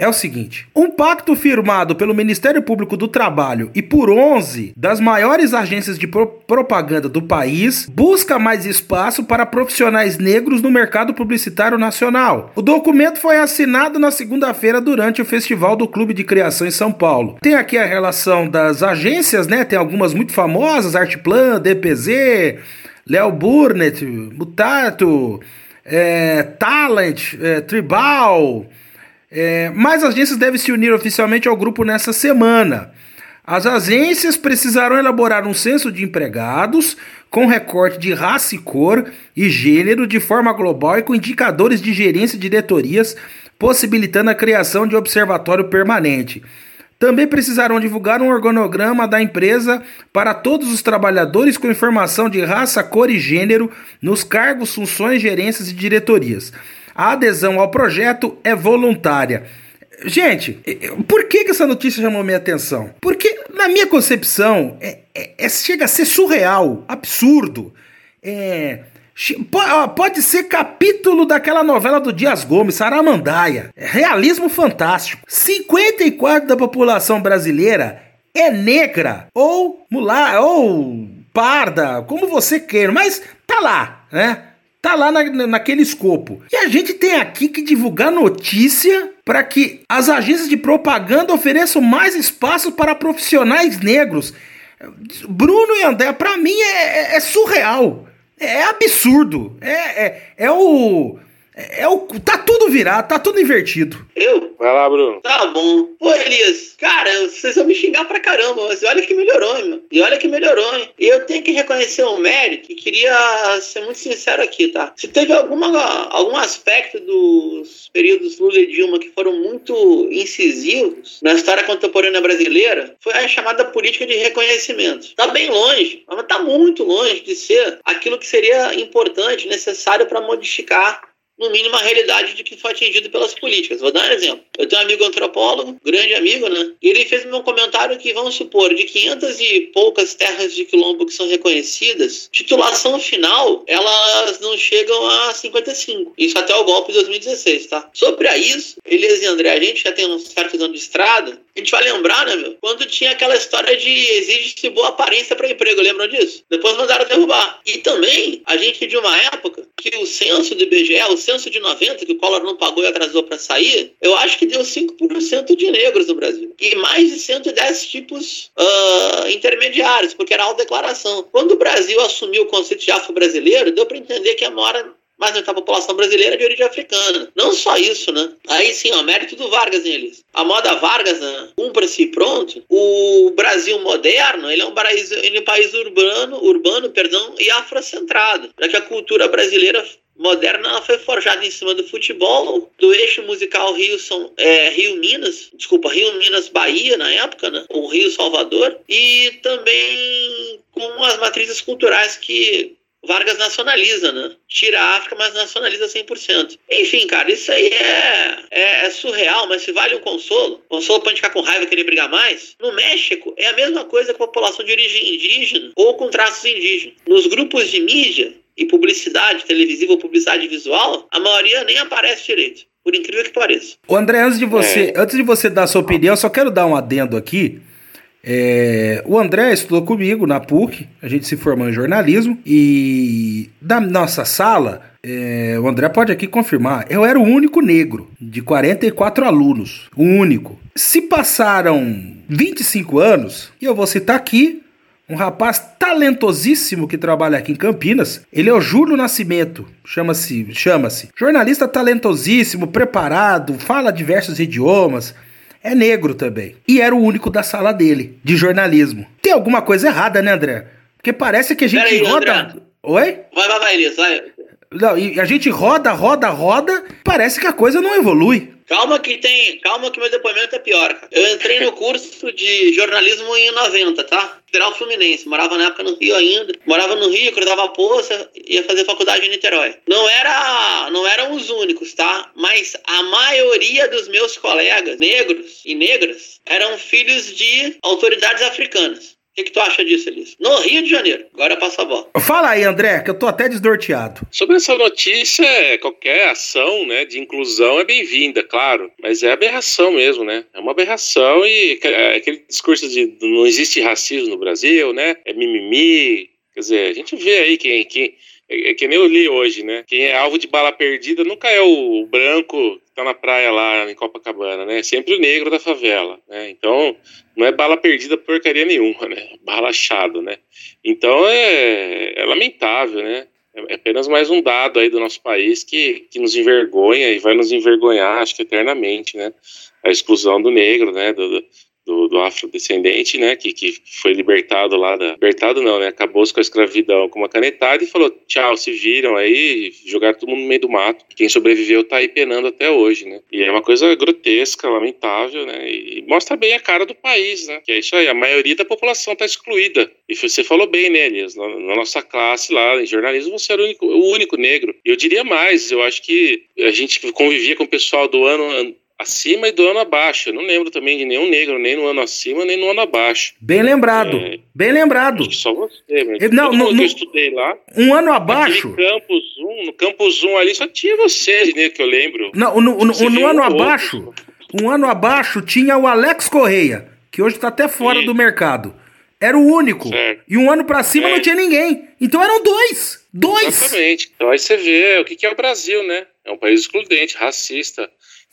é o seguinte: um pacto firmado pelo Ministério Público do Trabalho e por 11 das maiores agências de pro propaganda do país busca mais espaço para profissionais negros no mercado publicitário nacional. O documento foi assinado na segunda-feira durante o Festival do Clube de Criação em São Paulo. Tem aqui a relação das agências, né? Tem algumas muito famosas: Artplan, DPZ, Léo Burnett, Mutato, é, Talent, é, Tribal. É, mais agências devem se unir oficialmente ao grupo nessa semana. As agências precisarão elaborar um censo de empregados com recorte de raça e cor e gênero de forma global e com indicadores de gerência e diretorias, possibilitando a criação de observatório permanente. Também precisarão divulgar um organograma da empresa para todos os trabalhadores com informação de raça, cor e gênero nos cargos, funções, gerências e diretorias. A adesão ao projeto é voluntária. Gente, por que, que essa notícia chamou minha atenção? Porque, na minha concepção, é, é, é chega a ser surreal, absurdo. É, pode ser capítulo daquela novela do Dias Gomes, Saramandaia. É realismo fantástico. 54% da população brasileira é negra, ou mulher, ou parda, como você queira, mas tá lá, né? Tá lá na, naquele escopo. E a gente tem aqui que divulgar notícia para que as agências de propaganda ofereçam mais espaço para profissionais negros. Bruno e André, para mim é, é, é, surreal. É absurdo. É, é, é o é, o, tá tudo virado, tá tudo invertido. Eu? Vai lá, Bruno. Tá bom. Pô, Elias, cara, vocês vão me xingar pra caramba, mas olha que melhorou, meu. E olha que melhorou, hein? E eu tenho que reconhecer o mérito e queria ser muito sincero aqui, tá? Se teve alguma, algum aspecto dos períodos Lula e Dilma que foram muito incisivos na história contemporânea brasileira, foi a chamada política de reconhecimento. Tá bem longe, mas tá muito longe de ser aquilo que seria importante, necessário para modificar no mínimo, a realidade de que foi atingido pelas políticas. Vou dar um exemplo. Eu tenho um amigo antropólogo, grande amigo, né? E ele fez um comentário que, vamos supor, de 500 e poucas terras de quilombo que são reconhecidas, titulação final, elas não chegam a 55. Isso até o golpe de 2016, tá? Sobre isso, Elias e André, a gente já tem um certo ano de estrada, a gente vai lembrar, né, meu? Quando tinha aquela história de exige-se boa aparência para emprego, lembram disso? Depois mandaram derrubar. E também, a gente de uma época que o censo do IBGE, o censo de 90, que o Collor não pagou e atrasou para sair, eu acho que deu 5% de negros no Brasil. E mais de 110 tipos uh, intermediários, porque era autodeclaração. Quando o Brasil assumiu o conceito de afro-brasileiro, deu para entender que a maior mas a população brasileira é de origem africana. Não só isso, né? Aí sim, ó, mérito do Vargas neles. A moda Vargas, né? cumpra-se pronto. O Brasil moderno, ele é um país, ele é um país urbano, urbano, perdão, e afrocentrado. Já que a cultura brasileira moderna foi forjada em cima do futebol, do eixo musical Rio São é, Rio Minas, desculpa, Rio Minas Bahia na época, né? O Rio Salvador e também com as matrizes culturais que Vargas nacionaliza, né? Tira a África, mas nacionaliza 100%. Enfim, cara, isso aí é, é, é surreal, mas se vale um consolo, consolo pra gente ficar com raiva e querer brigar mais, no México é a mesma coisa com a população de origem indígena ou com traços indígenas. Nos grupos de mídia e publicidade televisiva ou publicidade visual, a maioria nem aparece direito. Por incrível que pareça. O André, antes de você, é. antes de você dar a sua opinião, só quero dar um adendo aqui. É, o André estudou comigo na PUC, a gente se formou em jornalismo e da nossa sala, é, o André pode aqui confirmar, eu era o único negro de 44 alunos, o único. Se passaram 25 anos, e eu vou citar aqui um rapaz talentosíssimo que trabalha aqui em Campinas. Ele é o Júlio Nascimento, chama-se, chama-se. Jornalista talentosíssimo, preparado, fala diversos idiomas é negro também. E era o único da sala dele, de jornalismo. Tem alguma coisa errada, né, André? Porque parece que a gente aí, roda. André. Oi? Vai, vai, vai, Elias, vai. Não, e a gente roda, roda, roda, parece que a coisa não evolui. Calma que tem. Calma que meu depoimento é pior. Eu entrei no curso de jornalismo em 90, tá? Federal Fluminense. Morava na época no Rio ainda. Morava no Rio, cruzava a poça, ia fazer faculdade em Niterói. Não era. Não eram os únicos, tá? Mas a maioria dos meus colegas, negros e negras, eram filhos de autoridades africanas. O que, que, tu acha disso, Elis? No Rio de Janeiro. Agora passa a bola. Fala aí, André, que eu tô até desnorteado. Sobre essa notícia, qualquer ação né, de inclusão é bem-vinda, claro. Mas é aberração mesmo, né? É uma aberração e é aquele discurso de não existe racismo no Brasil, né? É mimimi. Quer dizer, a gente vê aí quem, quem é, é que nem eu li hoje, né? Quem é alvo de bala perdida nunca é o branco tá na praia lá em Copacabana, né? Sempre o negro da favela, né? Então, não é bala perdida porcaria nenhuma, né? Bala achado, né? Então, é, é lamentável, né? É, é apenas mais um dado aí do nosso país que, que nos envergonha e vai nos envergonhar, acho que eternamente, né? A exclusão do negro, né? Do, do, do afrodescendente, né, que, que foi libertado lá da... Libertado não, né, acabou com a escravidão com uma canetada e falou, tchau, se viram aí, jogaram todo mundo no meio do mato. Quem sobreviveu tá aí penando até hoje, né. E é uma coisa grotesca, lamentável, né, e mostra bem a cara do país, né, que é isso aí, a maioria da população tá excluída. E você falou bem, né, Elias, na, na nossa classe lá, em jornalismo, você era o único, o único negro. Eu diria mais, eu acho que a gente convivia com o pessoal do ano acima e do ano abaixo. Eu não lembro também de nenhum negro, nem no ano acima, nem no ano abaixo. Bem lembrado, é, bem lembrado. Só você, mas não, no, no, eu estudei lá. Um ano abaixo. No Campus 1, no Campus 1 ali só tinha você, né, que eu lembro. Não, no, no, no ano abaixo, um ano abaixo tinha o Alex Correia, que hoje tá até fora Sim. do mercado. Era o único. Certo. E um ano para cima é. não tinha ninguém. Então eram dois. Dois! Exatamente. Então aí você vê o que é o Brasil, né? É um país excludente, racista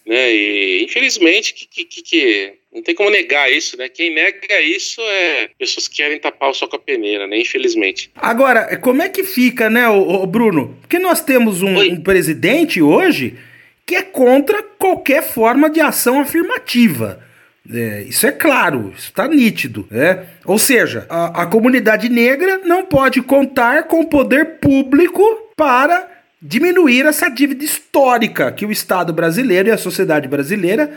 né? E infelizmente que, que, que, não tem como negar isso, né? Quem nega isso é pessoas que querem tapar o sol com a peneira, né? Infelizmente. Agora, como é que fica, né, o, Bruno? Porque nós temos um, um, presidente hoje que é contra qualquer forma de ação afirmativa. É, isso é claro, isso está nítido. Né? Ou seja, a, a comunidade negra não pode contar com o poder público para diminuir essa dívida histórica que o Estado brasileiro e a sociedade brasileira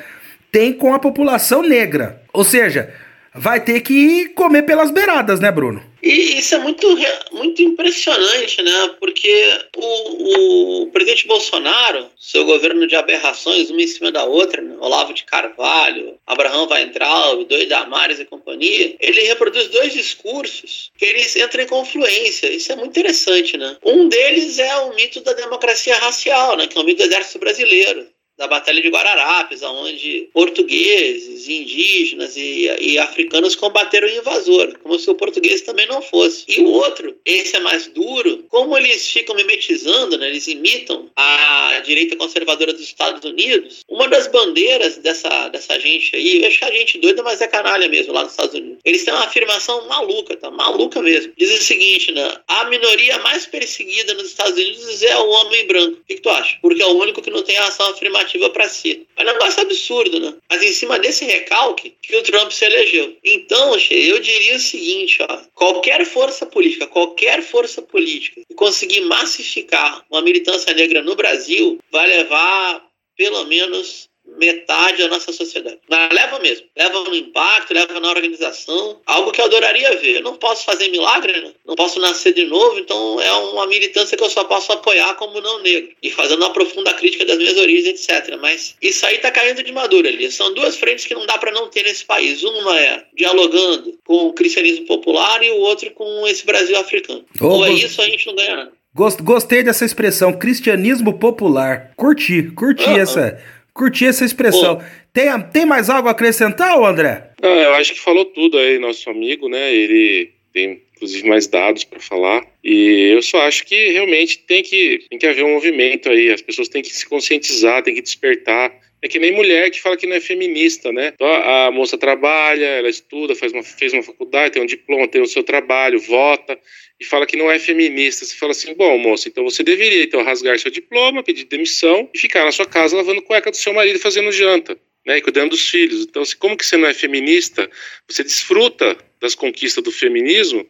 têm com a população negra. Ou seja, vai ter que comer pelas beiradas, né, Bruno? E isso é muito, muito impressionante, né? Porque o, o presidente Bolsonaro, seu governo de aberrações, uma em cima da outra, né? Olavo de Carvalho, Abraão Weintraub, Dois Damares e companhia, ele reproduz dois discursos que eles entram em confluência. Isso é muito interessante, né? Um deles é o mito da democracia racial, né? Que é o mito do exército brasileiro da Batalha de Guararapes, onde portugueses, indígenas e, e, africanos combateram o invasor, como se o português também não fosse. E o outro, esse é mais duro, como eles ficam mimetizando, né, eles imitam a direita conservadora dos Estados Unidos, uma das bandeiras dessa, dessa gente aí, eu acho a gente doida, mas é canalha mesmo lá nos Estados Unidos. Eles têm uma afirmação maluca, tá? Maluca mesmo. Diz o seguinte, né? A minoria mais perseguida nos Estados Unidos é o homem branco. O que, que tu acha? Porque é o único que não tem ação afirmativa narrativa para si. É um negócio absurdo, né? Mas em cima desse recalque que o Trump se elegeu. Então, eu diria o seguinte, ó, qualquer força política, qualquer força política que conseguir massificar uma militância negra no Brasil vai levar pelo menos metade da nossa sociedade. Mas leva mesmo. Leva no impacto, leva na organização. Algo que eu adoraria ver. Eu não posso fazer milagre, né? Não posso nascer de novo, então é uma militância que eu só posso apoiar como não negro. E fazendo uma profunda crítica das minhas origens, etc. Mas isso aí tá caindo de madura ali. São duas frentes que não dá para não ter nesse país. Uma é dialogando com o cristianismo popular e o outro com esse Brasil africano. Oh, Ou é isso, a gente não ganha nada. Gostei dessa expressão, cristianismo popular. Curti, curti uhum. essa Curti essa expressão. Tem, tem mais algo a acrescentar, André? Não, eu acho que falou tudo aí, nosso amigo, né? Ele tem inclusive mais dados para falar. E eu só acho que realmente tem que, tem que haver um movimento aí. As pessoas têm que se conscientizar, têm que despertar. É que nem mulher que fala que não é feminista, né? Então, a moça trabalha, ela estuda, faz uma, fez uma faculdade, tem um diploma, tem o seu trabalho, vota e fala que não é feminista. Você fala assim, bom, moça, então você deveria então rasgar seu diploma, pedir demissão e ficar na sua casa lavando cueca do seu marido fazendo janta. Né, e cuidando dos filhos. Então, como que você não é feminista, você desfruta das conquistas do feminismo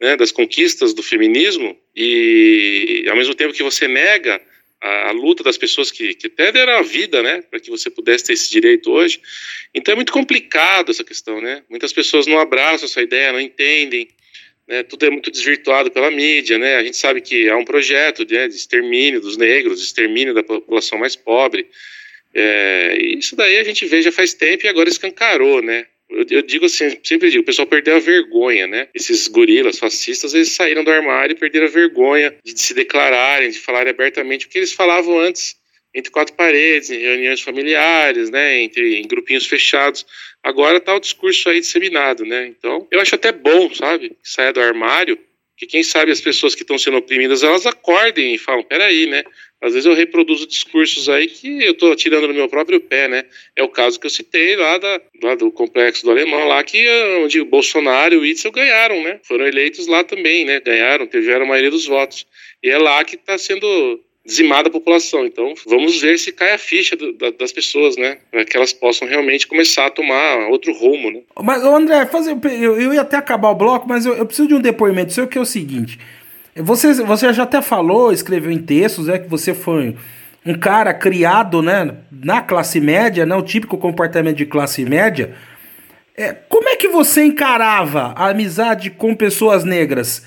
né, das conquistas do feminismo e ao mesmo tempo que você nega a, a luta das pessoas que, que até deram a vida, né, para que você pudesse ter esse direito hoje. Então é muito complicado essa questão, né? Muitas pessoas não abraçam essa ideia, não entendem. Né, tudo é muito desvirtuado pela mídia, né? A gente sabe que há um projeto né, de extermínio dos negros, de extermínio da população mais pobre. É, isso daí a gente vê já faz tempo e agora escancarou, né? Eu, digo assim, sempre digo, o pessoal perdeu a vergonha, né? Esses gorilas fascistas, eles saíram do armário e perderam a vergonha de se declararem, de falarem abertamente o que eles falavam antes entre quatro paredes, em reuniões familiares, né, entre em grupinhos fechados. Agora tá o discurso aí disseminado, né? Então, eu acho até bom, sabe, que saia do armário, que quem sabe as pessoas que estão sendo oprimidas, elas acordem e falam, peraí, né? Às vezes eu reproduzo discursos aí que eu estou tirando no meu próprio pé, né? É o caso que eu citei lá, da, lá do complexo do Alemão, lá que onde o Bolsonaro e o Itzel ganharam, né? Foram eleitos lá também, né? Ganharam, tiveram a maioria dos votos. E é lá que está sendo dizimada a população. Então, vamos ver se cai a ficha do, da, das pessoas, né? Para que elas possam realmente começar a tomar outro rumo, né? Mas, André, fazer, eu, eu ia até acabar o bloco, mas eu, eu preciso de um depoimento seu que é o seguinte. Você, você já até falou, escreveu em textos, é que você foi um cara criado né, na classe média, né, o típico comportamento de classe média. É, como é que você encarava a amizade com pessoas negras?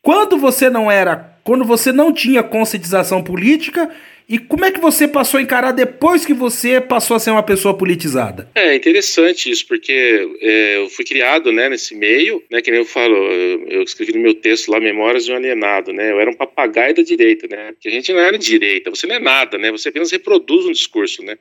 Quando você não era, quando você não tinha conscientização política e como é que você passou a encarar depois que você passou a ser uma pessoa politizada? É interessante isso, porque é, eu fui criado né, nesse meio, né, que nem eu falo, eu, escrevi no meu texto lá, Memórias de um Alienado, né, eu era um papagaio da direita, né, porque a gente não era direita, você não é nada, né, você apenas reproduz um discurso, né.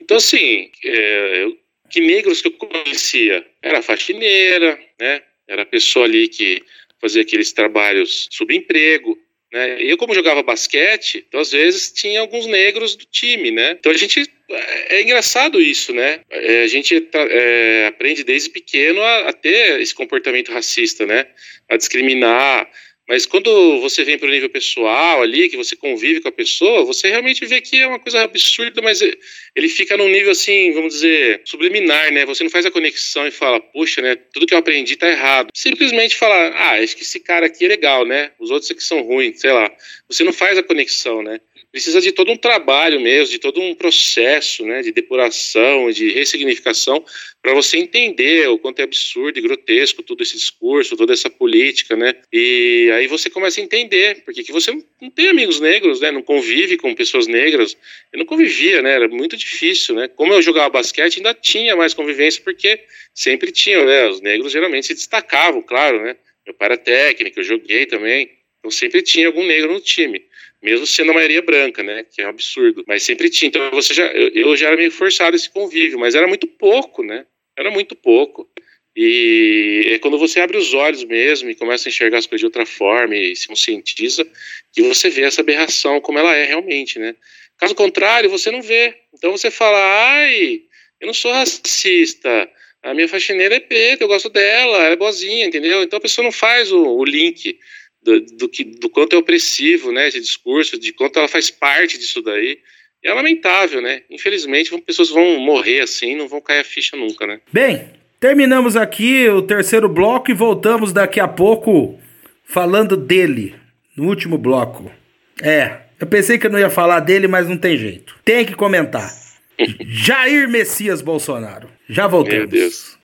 Então, assim, é, eu, que negros que eu conhecia? Era faxineira, né, era pessoa ali que fazia aqueles trabalhos subemprego, né? Eu, como jogava basquete, então às vezes tinha alguns negros do time, né? Então a gente. É, é engraçado isso, né? É, a gente é, aprende desde pequeno a, a, ter esse comportamento racista, né? A discriminar, mas quando você vem para o nível pessoal ali, que você convive com a pessoa, você realmente vê que é uma coisa absurda, mas ele fica num nível assim, vamos dizer, subliminar, né? Você não faz a conexão e fala, puxa, né? Tudo que eu aprendi tá errado. Simplesmente falar, ah, acho que esse cara aqui é legal, né? Os outros aqui são ruins, sei lá. Você não faz a conexão, né? Precisa de todo um trabalho mesmo, de todo um processo né, de depuração, de ressignificação, para você entender o quanto é absurdo e grotesco todo esse discurso, toda essa política, né? E aí você começa a entender, porque que você não tem amigos negros, né? Não convive com pessoas negras. Eu não convivia, né? Era muito difícil, né? Como eu jogava basquete, ainda tinha mais convivência, porque sempre tinham, né? Os negros geralmente se destacavam, claro, né? Meu pai era técnico, eu joguei também. Então sempre tinha algum negro no time mesmo sendo a maioria branca, né? Que é um absurdo. Mas sempre tinha. Então você já, eu, eu já era meio forçado esse convívio, mas era muito pouco, né? Era muito pouco. E é quando você abre os olhos mesmo e começa a enxergar as coisas de outra forma e se conscientiza que você vê essa aberração como ela é realmente, né? Caso contrário, você não vê. Então você fala, ai, eu não sou racista, a minha faxineira é preta, eu gosto dela, ela é boazinha, entendeu? Então a pessoa não faz o, o link do, do, que, do quanto é opressivo, né, esse discurso, de quanto ela faz parte disso daí. E é lamentável, né? Infelizmente, pessoas vão morrer assim, não vão cair a ficha nunca, né? Bem, terminamos aqui o terceiro bloco e voltamos daqui a pouco falando dele, no último bloco. É, eu pensei que eu não ia falar dele, mas não tem jeito. Tem que comentar. Jair Messias Bolsonaro. Já voltamos. Meu Deus.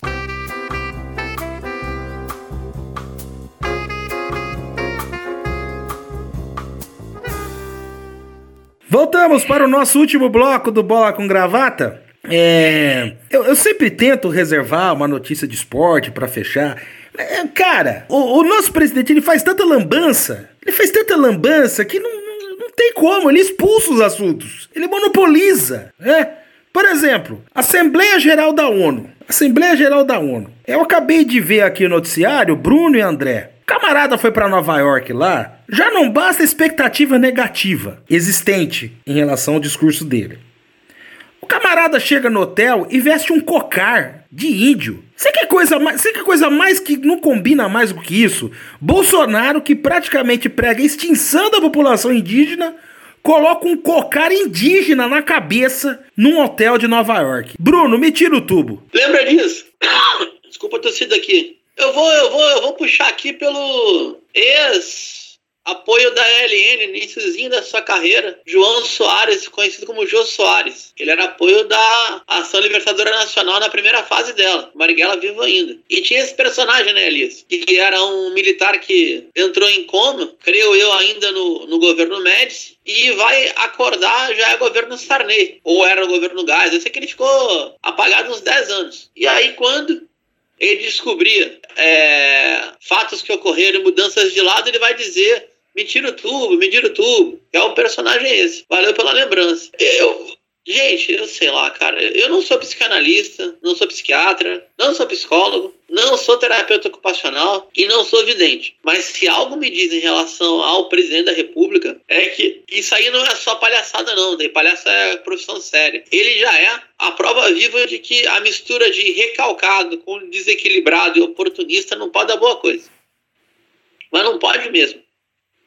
Voltamos para o nosso último bloco do Bola com Gravata. É, eu, eu sempre tento reservar uma notícia de esporte para fechar. É, cara, o, o, nosso presidente ele faz tanta lambança, ele faz tanta lambança que não, não, não tem como, ele expulsa os assuntos, ele monopoliza, né? Por exemplo, Assembleia Geral da ONU. Assembleia Geral da ONU. Eu acabei de ver aqui o noticiário, Bruno e André. Camarada foi para Nova York lá, já não basta a expectativa negativa existente em relação ao discurso dele. O camarada chega no hotel e veste um cocar de índio. Você quer coisa mais, quer coisa mais que não combina mais do que isso? Bolsonaro, que praticamente prega a extinção da população indígena, coloca um cocar indígena na cabeça num hotel de Nova York. Bruno, me tira o tubo. Lembra disso? Desculpa ter sido aqui. Eu, vou, eu vou, eu vou puxar aqui pelo ex Apoio da LN, iníciozinho da sua carreira, João Soares, conhecido como Jô Soares. Ele era apoio da Ação Libertadora Nacional na primeira fase dela, Marighella vivo ainda. E tinha esse personagem, né, Elias? Que era um militar que entrou em coma, creio eu, ainda no, no governo Médici, e vai acordar, já é governo Sarney, ou era o governo Gás. Eu sei que ele ficou apagado uns 10 anos. E aí, quando ele descobria é, fatos que ocorreram, mudanças de lado, ele vai dizer me tira o tubo, me tira o tubo. É o personagem esse. Valeu pela lembrança. Eu, gente, eu sei lá, cara. Eu não sou psicanalista, não sou psiquiatra, não sou psicólogo, não sou terapeuta ocupacional e não sou vidente. Mas se algo me diz em relação ao presidente da República, é que isso aí não é só palhaçada, não. Daí palhaça é profissão séria. Ele já é a prova viva de que a mistura de recalcado com desequilibrado e oportunista não pode dar boa coisa. Mas não pode mesmo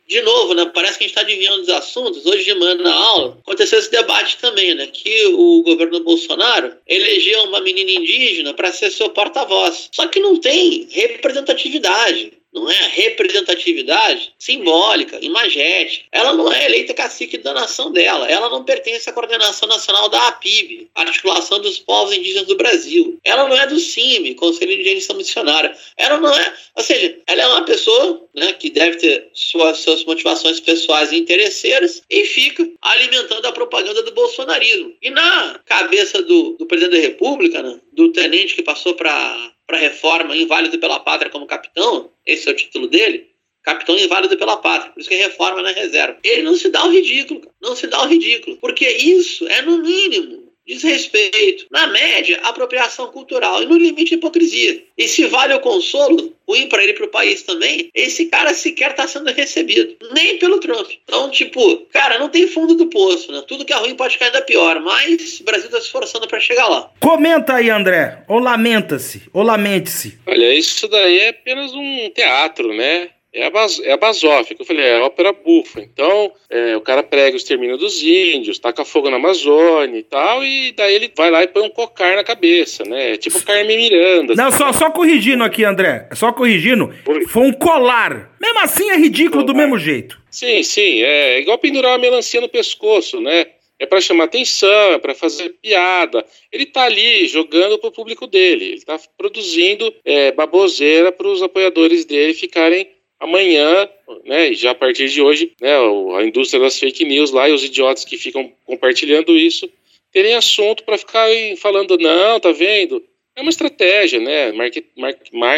de novo, né, parece que a gente está adivinhando os assuntos. Hoje de manhã na aula aconteceu esse debate também, né, que o governo Bolsonaro elegeu uma menina indígena para ser seu porta-voz. Só que não tem representatividade não é representatividade simbólica, imagética. Ela não é eleita cacique da nação dela. Ela não pertence à coordenação nacional da APIB, Articulação dos Povos Indígenas do Brasil. Ela não é do CIMI, Conselho de Indígena Missionária. Ela não é, ou seja, ela é uma pessoa né, que deve ter suas, suas motivações pessoais e interesseiras e fica alimentando a propaganda do bolsonarismo. E na cabeça do, do presidente da República, né, do tenente que passou para para reforma inválido pela pátria como capitão, esse é o título dele, capitão inválido pela pátria, por isso que é reforma na reserva. Ele não se dá o ridículo, não se dá o ridículo, porque isso é no mínimo desrespeito, na média, apropriação cultural e no limite hipocrisia. E se vale o consolo, ruim para ele e para o país também, esse cara sequer está sendo recebido, nem pelo Trump. Então, tipo, cara, não tem fundo do poço, né? Tudo que é ruim pode ficar ainda pior, mas o Brasil está se esforçando para chegar lá. Comenta aí, André, ou lamenta-se, ou lamente-se. Olha, isso daí é apenas um teatro, né? É a, bas, é a basófia, que eu falei, é a ópera bufa. Então, é, o cara prega o extermínio dos índios, taca fogo na Amazônia e tal, e daí ele vai lá e põe um cocar na cabeça, né? É tipo Carmen Miranda. Não, só, só corrigindo aqui, André, só corrigindo, foi, foi um colar. Mesmo assim é ridículo colar. do mesmo jeito. Sim, sim, é igual pendurar uma melancia no pescoço, né? é para chamar atenção, é para fazer piada. Ele está ali jogando para o público dele, ele está produzindo é, baboseira para os apoiadores dele ficarem amanhã, né, já a partir de hoje, né, a indústria das fake news lá e os idiotas que ficam compartilhando isso terem assunto para ficar falando, não, tá vendo? É uma estratégia, né,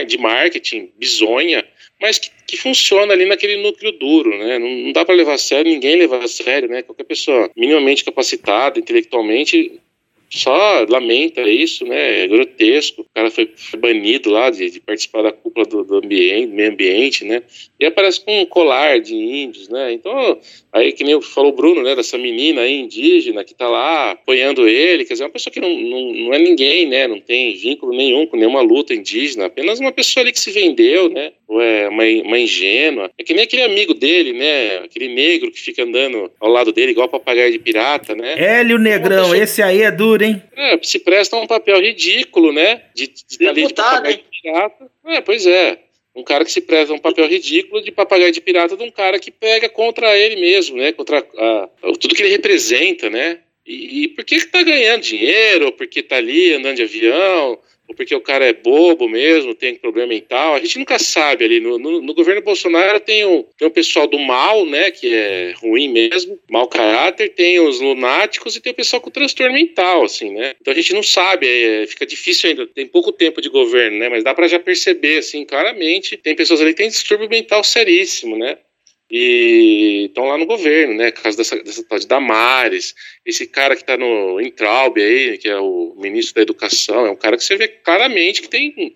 de marketing bizonha, mas que, que, funciona ali naquele núcleo duro, né? Não, não dá para levar a sério, ninguém leva a sério, né? Qualquer pessoa minimamente capacitada intelectualmente só lamenta isso, né? É grotesco. O cara foi, foi banido lá de, de, participar da cúpula do, do ambiente, meio ambiente, né? E aparece com um colar de índios, né? Então, aí que nem falou o Bruno, né? Dessa menina aí indígena que tá lá apoiando ele, quer dizer, uma pessoa que não, não, não é ninguém, né? Não tem vínculo nenhum com nenhuma luta indígena, apenas uma pessoa ali que se vendeu, né? É uma, uma ingênua. É que nem aquele amigo dele, né? Aquele negro que fica andando ao lado dele, igual papagaio de pirata, né? Hélio Negrão, pessoa... esse aí é duro, hein? É, se presta um papel ridículo, né? De, de, de, de papagaio de pirata. É, pois é. Um cara que se presta um papel ridículo de papagaio de pirata de um cara que pega contra ele mesmo, né? Contra a, a, tudo que ele representa, né? E, e por que, que tá ganhando dinheiro? Porque tá ali andando de avião? Ou porque o cara é bobo mesmo, tem problema mental. A gente nunca sabe ali. No, no, no governo Bolsonaro tem o, tem o pessoal do mal, né, que é ruim mesmo, mau caráter, tem os lunáticos e tem o pessoal com transtorno mental, assim, né? Então a gente não sabe, é, fica difícil ainda, tem pouco tempo de governo, né? Mas dá para já perceber, assim, claramente, tem pessoas ali que têm distúrbio mental seríssimo, né? E estão lá no governo, né? Caso dessa, dessa tal de Damares, esse cara que está no Entraub aí, que é o ministro da Educação, é um cara que você vê claramente que tem,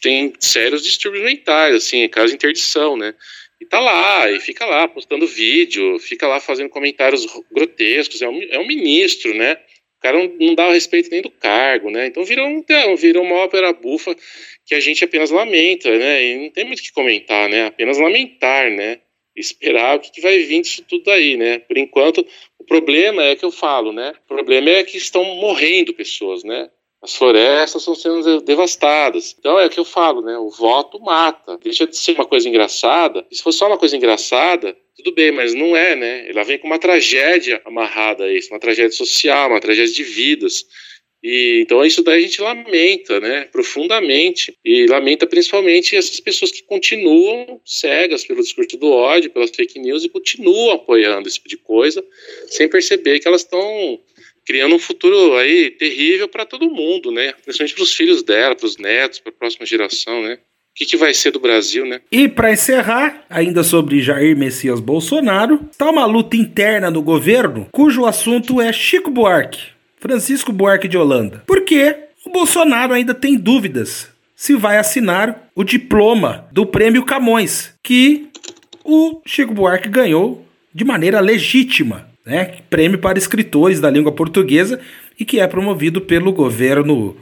tem sérios distúrbios mentais, assim, caso de interdição, né? E tá lá, e fica lá postando vídeo, fica lá fazendo comentários grotescos, é um, é um ministro, né? O cara não, não dá o respeito nem do cargo, né? Então virou, um, virou uma ópera bufa que a gente apenas lamenta, né? E não tem muito o que comentar, né? Apenas lamentar, né? Esperar o que, vai vir disso tudo aí, né? Por enquanto, o problema é que eu falo, né? O problema é que estão morrendo pessoas, né? As florestas estão sendo devastadas. Então é o que eu falo, né? O voto mata. Deixa de ser uma coisa engraçada. E se fosse só uma coisa engraçada, tudo bem, mas não é, né? Ela vem com uma tragédia amarrada a isso, uma tragédia social, uma tragédia de vidas. E, então isso daí a gente lamenta, né, profundamente, e lamenta principalmente essas pessoas que continuam cegas pelo discurso do ódio, pelas fake news e continuam apoiando esse tipo de coisa, sem perceber que elas estão criando um futuro aí terrível para todo mundo, né, principalmente para os filhos dela, para os netos, para a próxima geração, né. O que, que vai ser do Brasil, né? E para encerrar, ainda sobre Jair Messias Bolsonaro, está uma luta interna no governo cujo assunto é Chico Buarque Francisco Buarque de Holanda. Porque o Bolsonaro ainda tem dúvidas se vai assinar o diploma do Prêmio Camões, que o Chico Buarque ganhou de maneira legítima, né? Prêmio para escritores da língua portuguesa e que é promovido pelo governo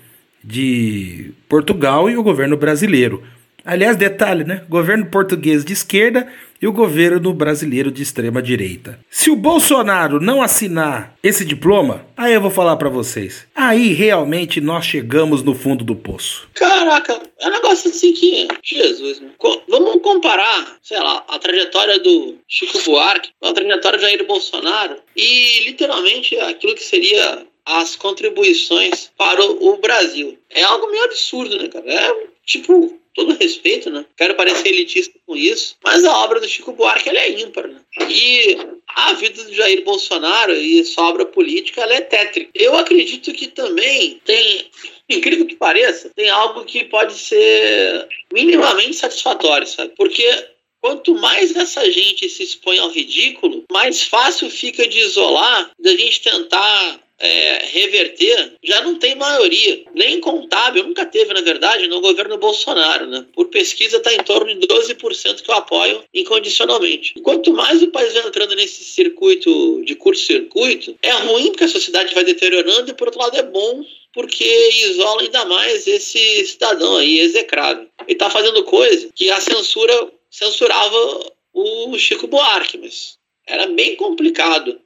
de Portugal e o governo brasileiro. Aliás, detalhe, né? Governo português de esquerda e o governo brasileiro de extrema direita. Se o Bolsonaro não assinar esse diploma, aí eu vou falar para vocês. Aí realmente nós chegamos no fundo do poço. Caraca, é um negócio assim que. Jesus, vamos comparar, sei lá, a trajetória do Chico Buarque com a trajetória de Jair Bolsonaro e literalmente aquilo que seria as contribuições para o Brasil. É algo meio absurdo, né, cara? É tipo todo respeito, né? Quero parecer elitista com isso, mas a obra do Chico Buarque ela é ímpar, né? E a vida do Jair Bolsonaro e sua obra política ela é tétrica. Eu acredito que também tem, incrível que pareça, tem algo que pode ser minimamente satisfatório, sabe? Porque quanto mais essa gente se expõe ao ridículo, mais fácil fica de isolar, da gente tentar é, reverter, já não tem maioria, nem contábil, nunca teve, na verdade, no governo Bolsonaro. Né? Por pesquisa, está em torno de 12% que eu apoio incondicionalmente. Quanto mais o país vai entrando nesse circuito de curto-circuito, é ruim porque a sociedade vai deteriorando, e por outro lado é bom porque isola ainda mais esse cidadão aí, execrável. Ele está fazendo coisa que a censura censurava o Chico Buarque, mas era bem complicado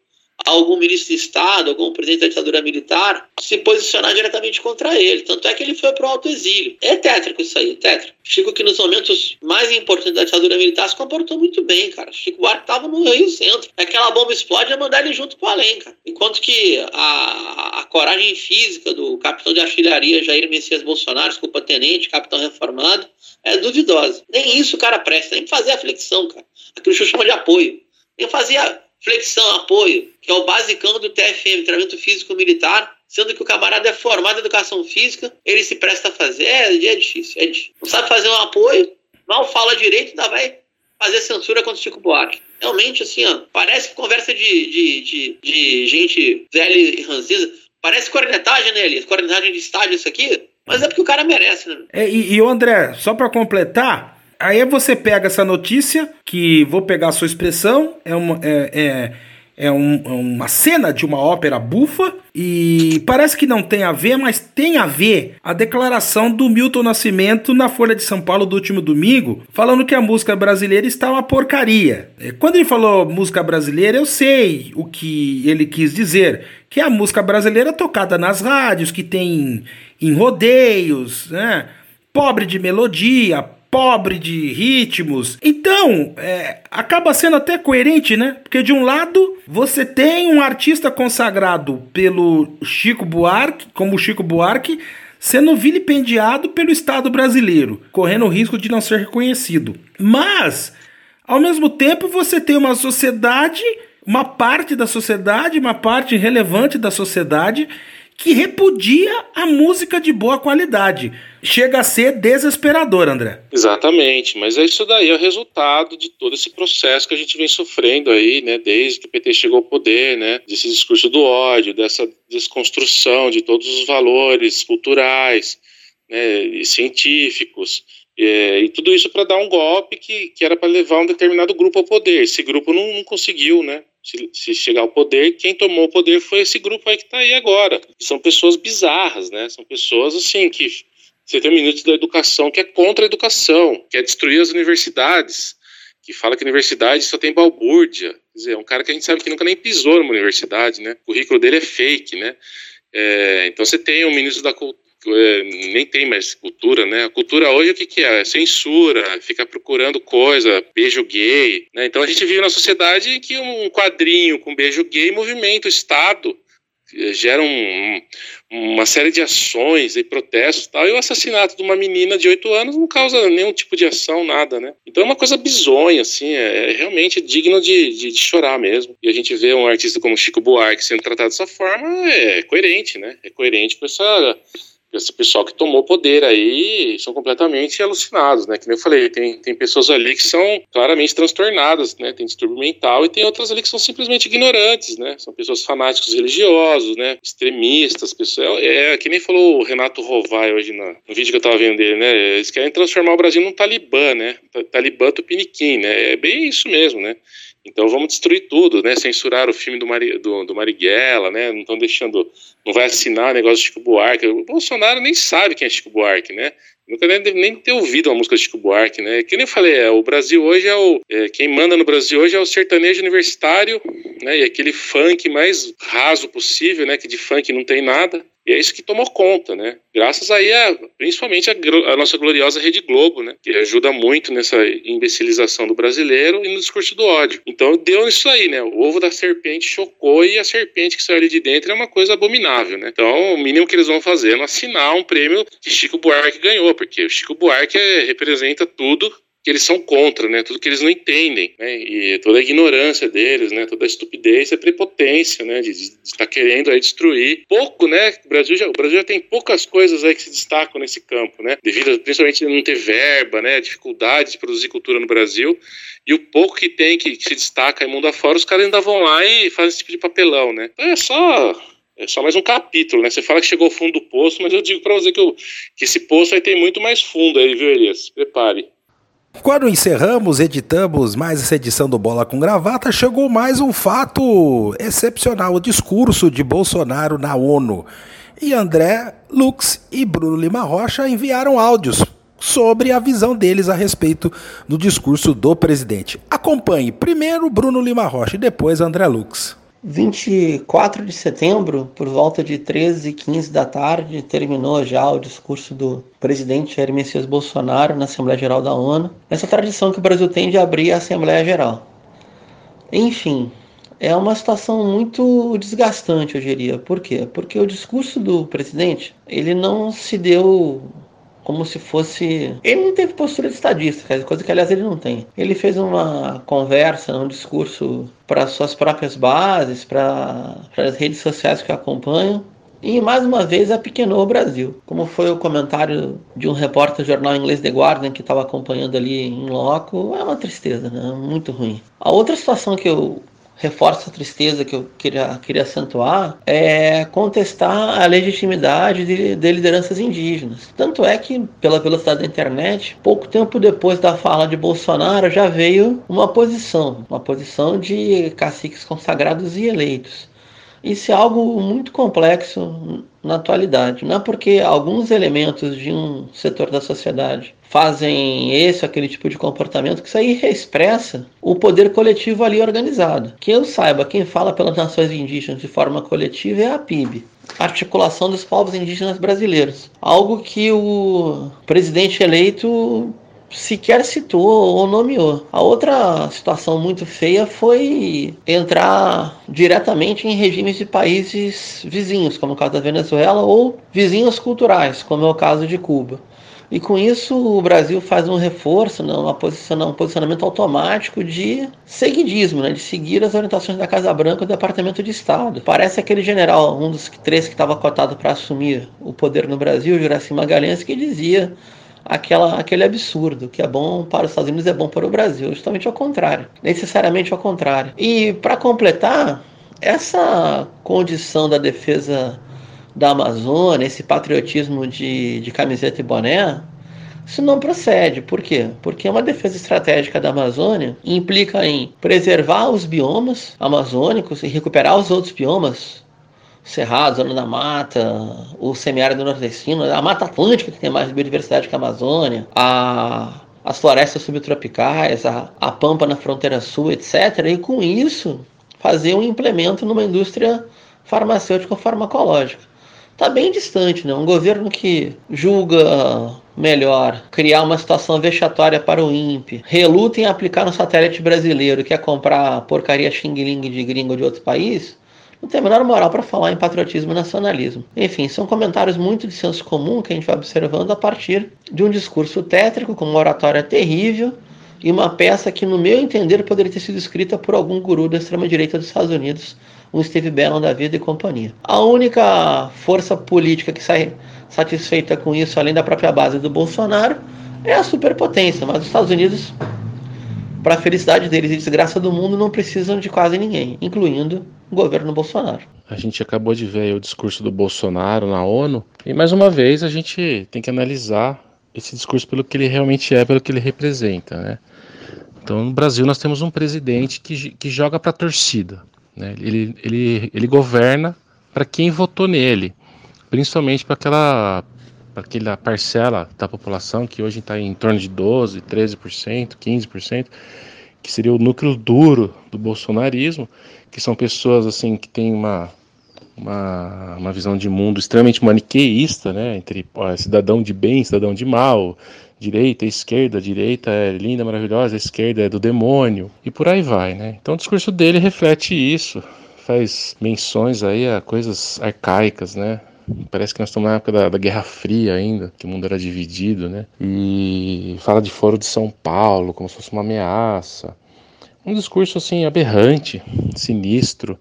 algum ministro de Estado, algum presidente da ditadura militar se posicionar diretamente contra ele. Tanto é que ele foi para o alto exílio. É tétrico isso aí, é tétrico. Chico, que nos momentos mais importantes da ditadura militar, se comportou muito bem, cara. Chico Buarque estava no Rio Centro. Aquela bomba explode e mandar ele junto com o além, cara. Enquanto que a, a coragem física do capitão de artilharia Jair Messias Bolsonaro, desculpa, tenente, capitão reformado, é duvidosa. Nem isso o cara presta, nem fazer a flexão, cara. Aquilo chama de apoio. Nem fazer flexão, apoio, que é o basicão do TFM, treinamento físico militar, sendo que o camarada é formado em educação física, ele se presta a fazer. É, é difícil, é difícil. Não sabe fazer um apoio, mal fala direito, ainda vai fazer censura contra o Chico Buarque. Realmente, assim, ó, parece conversa de, de, de, de gente velha e ranziza. Parece cornetagem, né, Elias? Cornetagem de estádio isso aqui. Mas é porque o cara merece, né? É, e, e André, só para completar, Aí você pega essa notícia, que vou pegar a sua expressão, é uma, é, é, é um, é uma cena de uma ópera bufa, e parece que não tem a ver, mas tem a ver a declaração do Milton Nascimento na Folha de São Paulo do último domingo, falando que a música brasileira está uma porcaria. É, quando ele falou música brasileira, eu sei o que ele quis dizer, que é a música brasileira tocada nas rádios, que tem em rodeios, né? Pobre de melodia, pobre de ritmos. Então, é, acaba sendo até coerente, né? Porque de um lado, você tem um artista consagrado pelo Chico Buarque, como Chico Buarque, sendo vilipendiado pelo Estado brasileiro, correndo o risco de não ser reconhecido. Mas, ao mesmo tempo, você tem uma sociedade, uma parte da sociedade, uma parte relevante da sociedade que repudia a música de boa qualidade. Chega a ser desesperador, André. Exatamente, mas é isso daí é o resultado de todo esse processo que a gente vem sofrendo aí, né, desde que o PT chegou ao poder, né, desse discurso do ódio, dessa desconstrução de todos os valores culturais, né, e científicos, é, e tudo isso para dar um golpe que, que era para levar um determinado grupo ao poder. Esse grupo não, não conseguiu, né? Se, se, chegar ao poder, quem tomou o poder foi esse grupo aí que está aí agora. são pessoas bizarras, né? São pessoas assim que você tem um minuto da educação que é contra a educação, que é destruir as universidades, que fala que universidade só tem balbúrdia. Quer dizer, é um cara que a gente sabe que nunca nem pisou numa universidade, né? O currículo dele é fake, né? É, então você tem o ministro da Cultura é, nem tem mais cultura, né? A cultura hoje o que, que é? é? Censura, fica procurando coisa, beijo gay, né? Então a gente vive na sociedade que um quadrinho com beijo gay movimenta o Estado, gera um, uma série de ações e protestos tal, e o assassinato de uma menina de 8 anos não causa nenhum tipo de ação, nada, né? Então é uma coisa bizonha, assim, é, é realmente digno de, de, de, chorar mesmo. E a gente vê um artista como Chico Buarque sendo tratado dessa forma, é coerente, né? É coerente com essa esse pessoal que tomou poder aí são completamente alucinados, né? Que nem eu falei, tem, tem pessoas ali que são claramente transtornadas, né? Tem distúrbio mental e tem outras ali que são simplesmente ignorantes, né? São pessoas fanáticos religiosos, né? Extremistas, pessoas. É, é que nem falou o Renato Rovai hoje no, no vídeo que eu tava vendo dele, né? Eles querem transformar o Brasil num talibã, né? Talibã tupiniquim, né? É bem isso mesmo, né? Então vamos destruir tudo, né? Censurar o filme do, Mari, do, do Marighella, né? Não estão deixando, não vai assinar o negócio de Chico Buarque. O Bolsonaro nem sabe quem é Chico Buarque, né? Nunca deve nem ter ouvido uma música de Chico Buarque, né? Que nem eu falei, é, o Brasil hoje é o. É, quem manda no Brasil hoje é o sertanejo universitário, né? E aquele funk mais raso possível, né? Que de funk não tem nada. E é isso que tomou conta, né? Graças aí a, principalmente a, a, nossa gloriosa Rede Globo, né? Que ajuda muito nessa imbecilização do brasileiro e no discurso do ódio. Então deu isso aí, né? O ovo da serpente chocou e a serpente que saiu ali de dentro é uma coisa abominável, né? Então o mínimo que eles vão fazer é assinar um prêmio que Chico Buarque ganhou, porque o Chico Buarque é, representa tudo que eles são contra, né? Tudo que eles não entendem, né? E toda a ignorância deles, né? Toda a estupidez a prepotência, né? De estar tá querendo aí destruir pouco, né? O Brasil já, o Brasil já tem poucas coisas aí que se destacam nesse campo, né? Devido principalmente a não ter verba, né? A dificuldade de produzir cultura no Brasil e o pouco que tem que, que se destaca em mundo afora, os caras ainda vão lá e fazem esse tipo de papelão, né? Então é só é só mais um capítulo, né? Você fala que chegou ao fundo do poço, mas eu digo para você que, eu, que esse poço aí tem muito mais fundo aí, viu, Elias? Prepare. Quando encerramos, editamos mais essa edição do Bola com Gravata, chegou mais um fato excepcional: o discurso de Bolsonaro na ONU. E André Lux e Bruno Lima Rocha enviaram áudios sobre a visão deles a respeito do discurso do presidente. Acompanhe primeiro Bruno Lima Rocha e depois André Lux. 24 de setembro, por volta de 13 e 15 da tarde, terminou já o discurso do presidente Jair Messias Bolsonaro na Assembleia Geral da ONU, essa tradição que o Brasil tem de abrir a Assembleia Geral. Enfim, é uma situação muito desgastante, eu diria. Por quê? Porque o discurso do presidente, ele não se deu como se fosse. Ele não teve postura de estadista, coisa que aliás ele não tem. Ele fez uma conversa, um discurso para suas próprias bases, para as redes sociais que acompanham. E mais uma vez apequenou o Brasil, como foi o comentário de um repórter do jornal inglês The Guardian que estava acompanhando ali em loco. É uma tristeza, né? Muito ruim. A outra situação que eu reforça a tristeza que eu queria, queria acentuar, é contestar a legitimidade de, de, lideranças indígenas. Tanto é que, pela velocidade da internet, pouco tempo depois da fala de Bolsonaro, já veio uma posição, uma posição de caciques consagrados e eleitos. Isso é algo muito complexo na atualidade. Não é porque alguns elementos de um setor da sociedade fazem esse aquele tipo de comportamento que isso aí expressa o poder coletivo ali organizado. Que eu saiba, quem fala pelas nações indígenas de forma coletiva é a PIB. Articulação dos Povos Indígenas Brasileiros. Algo que o presidente eleito sequer citou ou nomeou. A outra situação muito feia foi entrar diretamente em regimes de países vizinhos, como o caso da Venezuela, ou vizinhos culturais, como é o caso de Cuba. E com isso o Brasil faz um reforço, não, uma posição, um posicionamento automático de seguidismo, né, de seguir as orientações da Casa Branca e do Departamento de Estado. Parece aquele general, um dos três que estava cotado para assumir o poder no Brasil, Juraci Magalhães, que dizia aquela, aquele absurdo, que é bom para os Estados Unidos é bom para o Brasil, justamente ao contrário, necessariamente ao contrário. E para completar, essa condição da defesa da Amazônia, esse patriotismo de, de camiseta e boné, isso não procede. Por quê? Porque uma defesa estratégica da Amazônia implica em preservar os biomas amazônicos e recuperar os outros biomas Cerrado, Zona da Mata, o semiárido nordestino, a Mata Atlântica, que tem mais biodiversidade que a Amazônia, a, as florestas subtropicais, a, a pampa na fronteira sul, etc. E com isso, fazer um implemento numa indústria farmacêutica ou farmacológica. está bem distante, né? Um governo que julga melhor criar uma situação vexatória para o INPE, reluta em aplicar no satélite brasileiro, que é comprar porcaria xing-ling de gringo de outro país, não tem a menor moral para falar em patriotismo e nacionalismo. Enfim, são comentários muito de senso comum que a gente vai observando a partir de um discurso tétrico, com uma oratória terrível, e uma peça que, no meu entender, poderia ter sido escrita por algum guru da extrema-direita dos Estados Unidos, um Steve Bannon da vida e companhia. A única força política que sai satisfeita com isso, além da própria base do Bolsonaro, é a superpotência. Mas os Estados Unidos, para a felicidade deles e desgraça do mundo, não precisam de quase ninguém, incluindo o governo Bolsonaro. A gente acabou de ver o discurso do Bolsonaro na ONU, e mais uma vez a gente tem que analisar esse discurso pelo que ele realmente é, pelo que ele representa. Né? Então, no Brasil, nós temos um presidente que, que joga para a torcida. Né? Ele, ele, ele governa para quem votou nele principalmente para aquela, aquela parcela da população que hoje está em torno de 12%, 13%, 15%, que seria o núcleo duro do bolsonarismo, que são pessoas assim que têm uma, uma, uma visão de mundo extremamente maniqueísta, né, entre ó, cidadão de bem, cidadão de mal, direita, esquerda, direita é linda, maravilhosa, esquerda é do demônio, e por aí vai, né? Então o discurso dele reflete isso, faz menções aí a coisas arcaicas, né? Parece que nós estamos na época da, da, Guerra Fria ainda, que o mundo era dividido, né? E fala de Foro de São Paulo como se fosse uma ameaça. Um discurso assim aberrante, sinistro,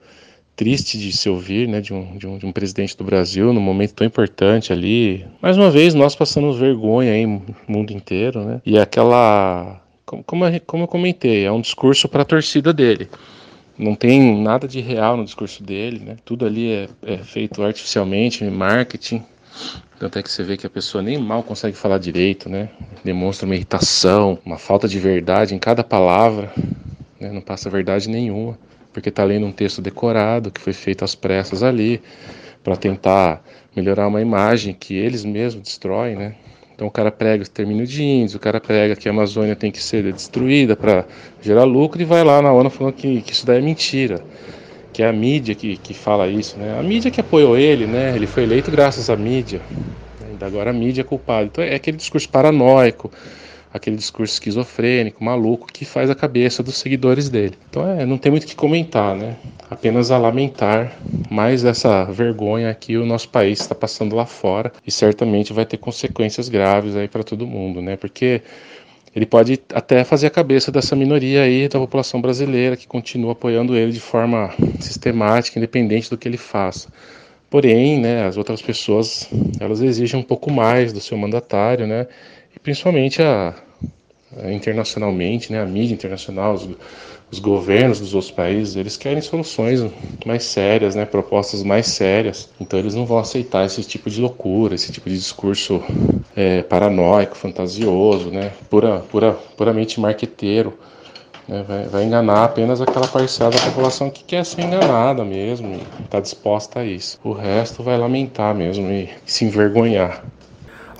triste de se ouvir, né, de um, de um, de um presidente do Brasil num momento tão importante ali. Mais uma vez, nós passamos vergonha aí mundo inteiro, né? E aquela como, como eu comentei, é um discurso para a torcida dele não tem nada de real no discurso dele, né? Tudo ali é, é feito artificialmente, marketing. Tanto é que você vê que a pessoa nem mal consegue falar direito, né? Demonstra uma irritação, uma falta de verdade em cada palavra, né? não passa verdade nenhuma, porque está lendo um texto decorado que foi feito às pressas ali para tentar melhorar uma imagem que eles mesmos destroem, né? Então o cara prega o extermínio de índios, o cara prega que a Amazônia tem que ser destruída para gerar lucro e vai lá na ONU falando que, que isso daí é mentira. Que é a mídia que, que fala isso, né? A mídia que apoiou ele, né? Ele foi eleito graças à mídia. Ainda agora a mídia é culpada. Então é aquele discurso paranoico, aquele discurso esquizofrênico, maluco, que faz a cabeça dos seguidores dele. Então é, não tem muito o que comentar, né? Apenas a lamentar mais essa vergonha que o nosso país está passando lá fora e certamente vai ter consequências graves aí para todo mundo, né? Porque ele pode até fazer a cabeça dessa minoria aí da população brasileira que continua apoiando ele de forma sistemática, independente do que ele faça. Porém, né, as outras pessoas, elas exigem um pouco mais do seu mandatário, né? Principalmente a, a internacionalmente, né, a mídia internacional, os, os, governos dos outros países, eles querem soluções mais sérias, né, propostas mais sérias. Então eles não vão aceitar esse tipo de loucura, esse tipo de discurso é, paranoico, fantasioso, né, pura, pura, puramente marqueteiro. Né, vai, vai, enganar apenas aquela parcela da população que quer ser enganada mesmo está disposta a isso. O resto vai lamentar mesmo e se envergonhar.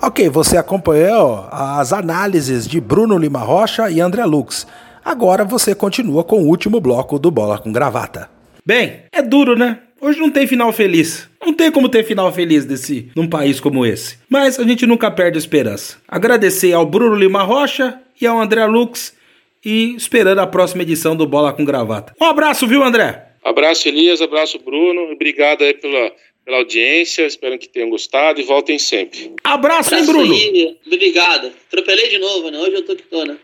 Ok, você acompanhou as análises de Bruno Lima Rocha e André Lux. Agora você continua com o último bloco do Bola com Gravata. Bem, é duro, né? Hoje não tem final feliz. Não tem como ter final feliz desse num país como esse. Mas a gente nunca perde a esperança. Agradecer ao Bruno Lima Rocha e ao André Lux e esperando a próxima edição do Bola com Gravata. Um abraço, viu, André? Abraço, Elias. Abraço, Bruno. Obrigado aí pela pela audiência, espero que tenham gostado e voltem sempre. Abraço, hein, Bruno? Aí, obrigado. Atropelei de novo, né? Hoje eu tô que tô, né?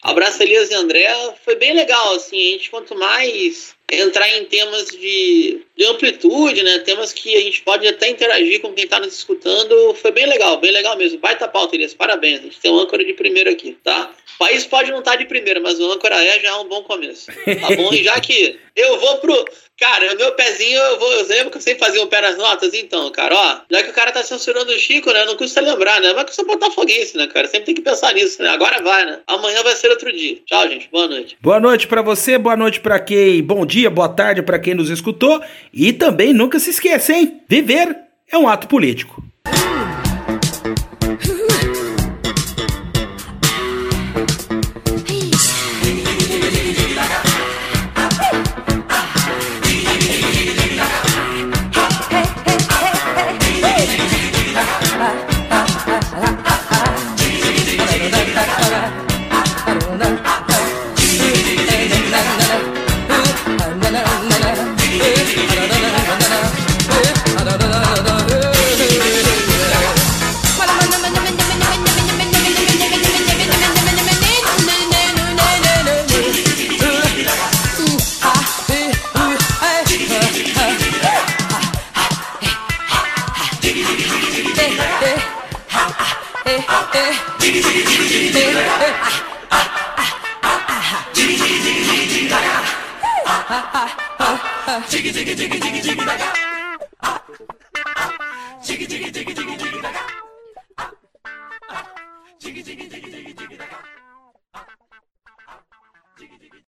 Abraço, Elias e André. Foi bem legal, assim. A gente, quanto mais entrar em temas de, de amplitude, né? Temas que a gente pode até interagir com quem está nos escutando. Foi bem legal, bem legal mesmo. Baita pauta, Elias. Parabéns. A gente tem um âncora de primeiro aqui, tá? O país pode não estar tá de primeira, mas o âncora é já um bom começo. Tá bom? E já que eu vou pro. Cara, meu pezinho, eu vou. Eu lembro que eu sempre fazia um pé nas notas, então, cara, ó. Já que o cara tá censurando o Chico, né? Não custa lembrar, né? Mas que sou botafoguense, né, cara? Sempre tem que pensar nisso, né? Agora vai, né? Amanhã vai ser outro dia. Tchau, gente. Boa noite. Boa noite para você, boa noite para quem. Bom dia, boa tarde para quem nos escutou. E também nunca se esqueça? Viver é um ato político. 아, 아, 아, 지기 지기 지기 지기 지기 다가.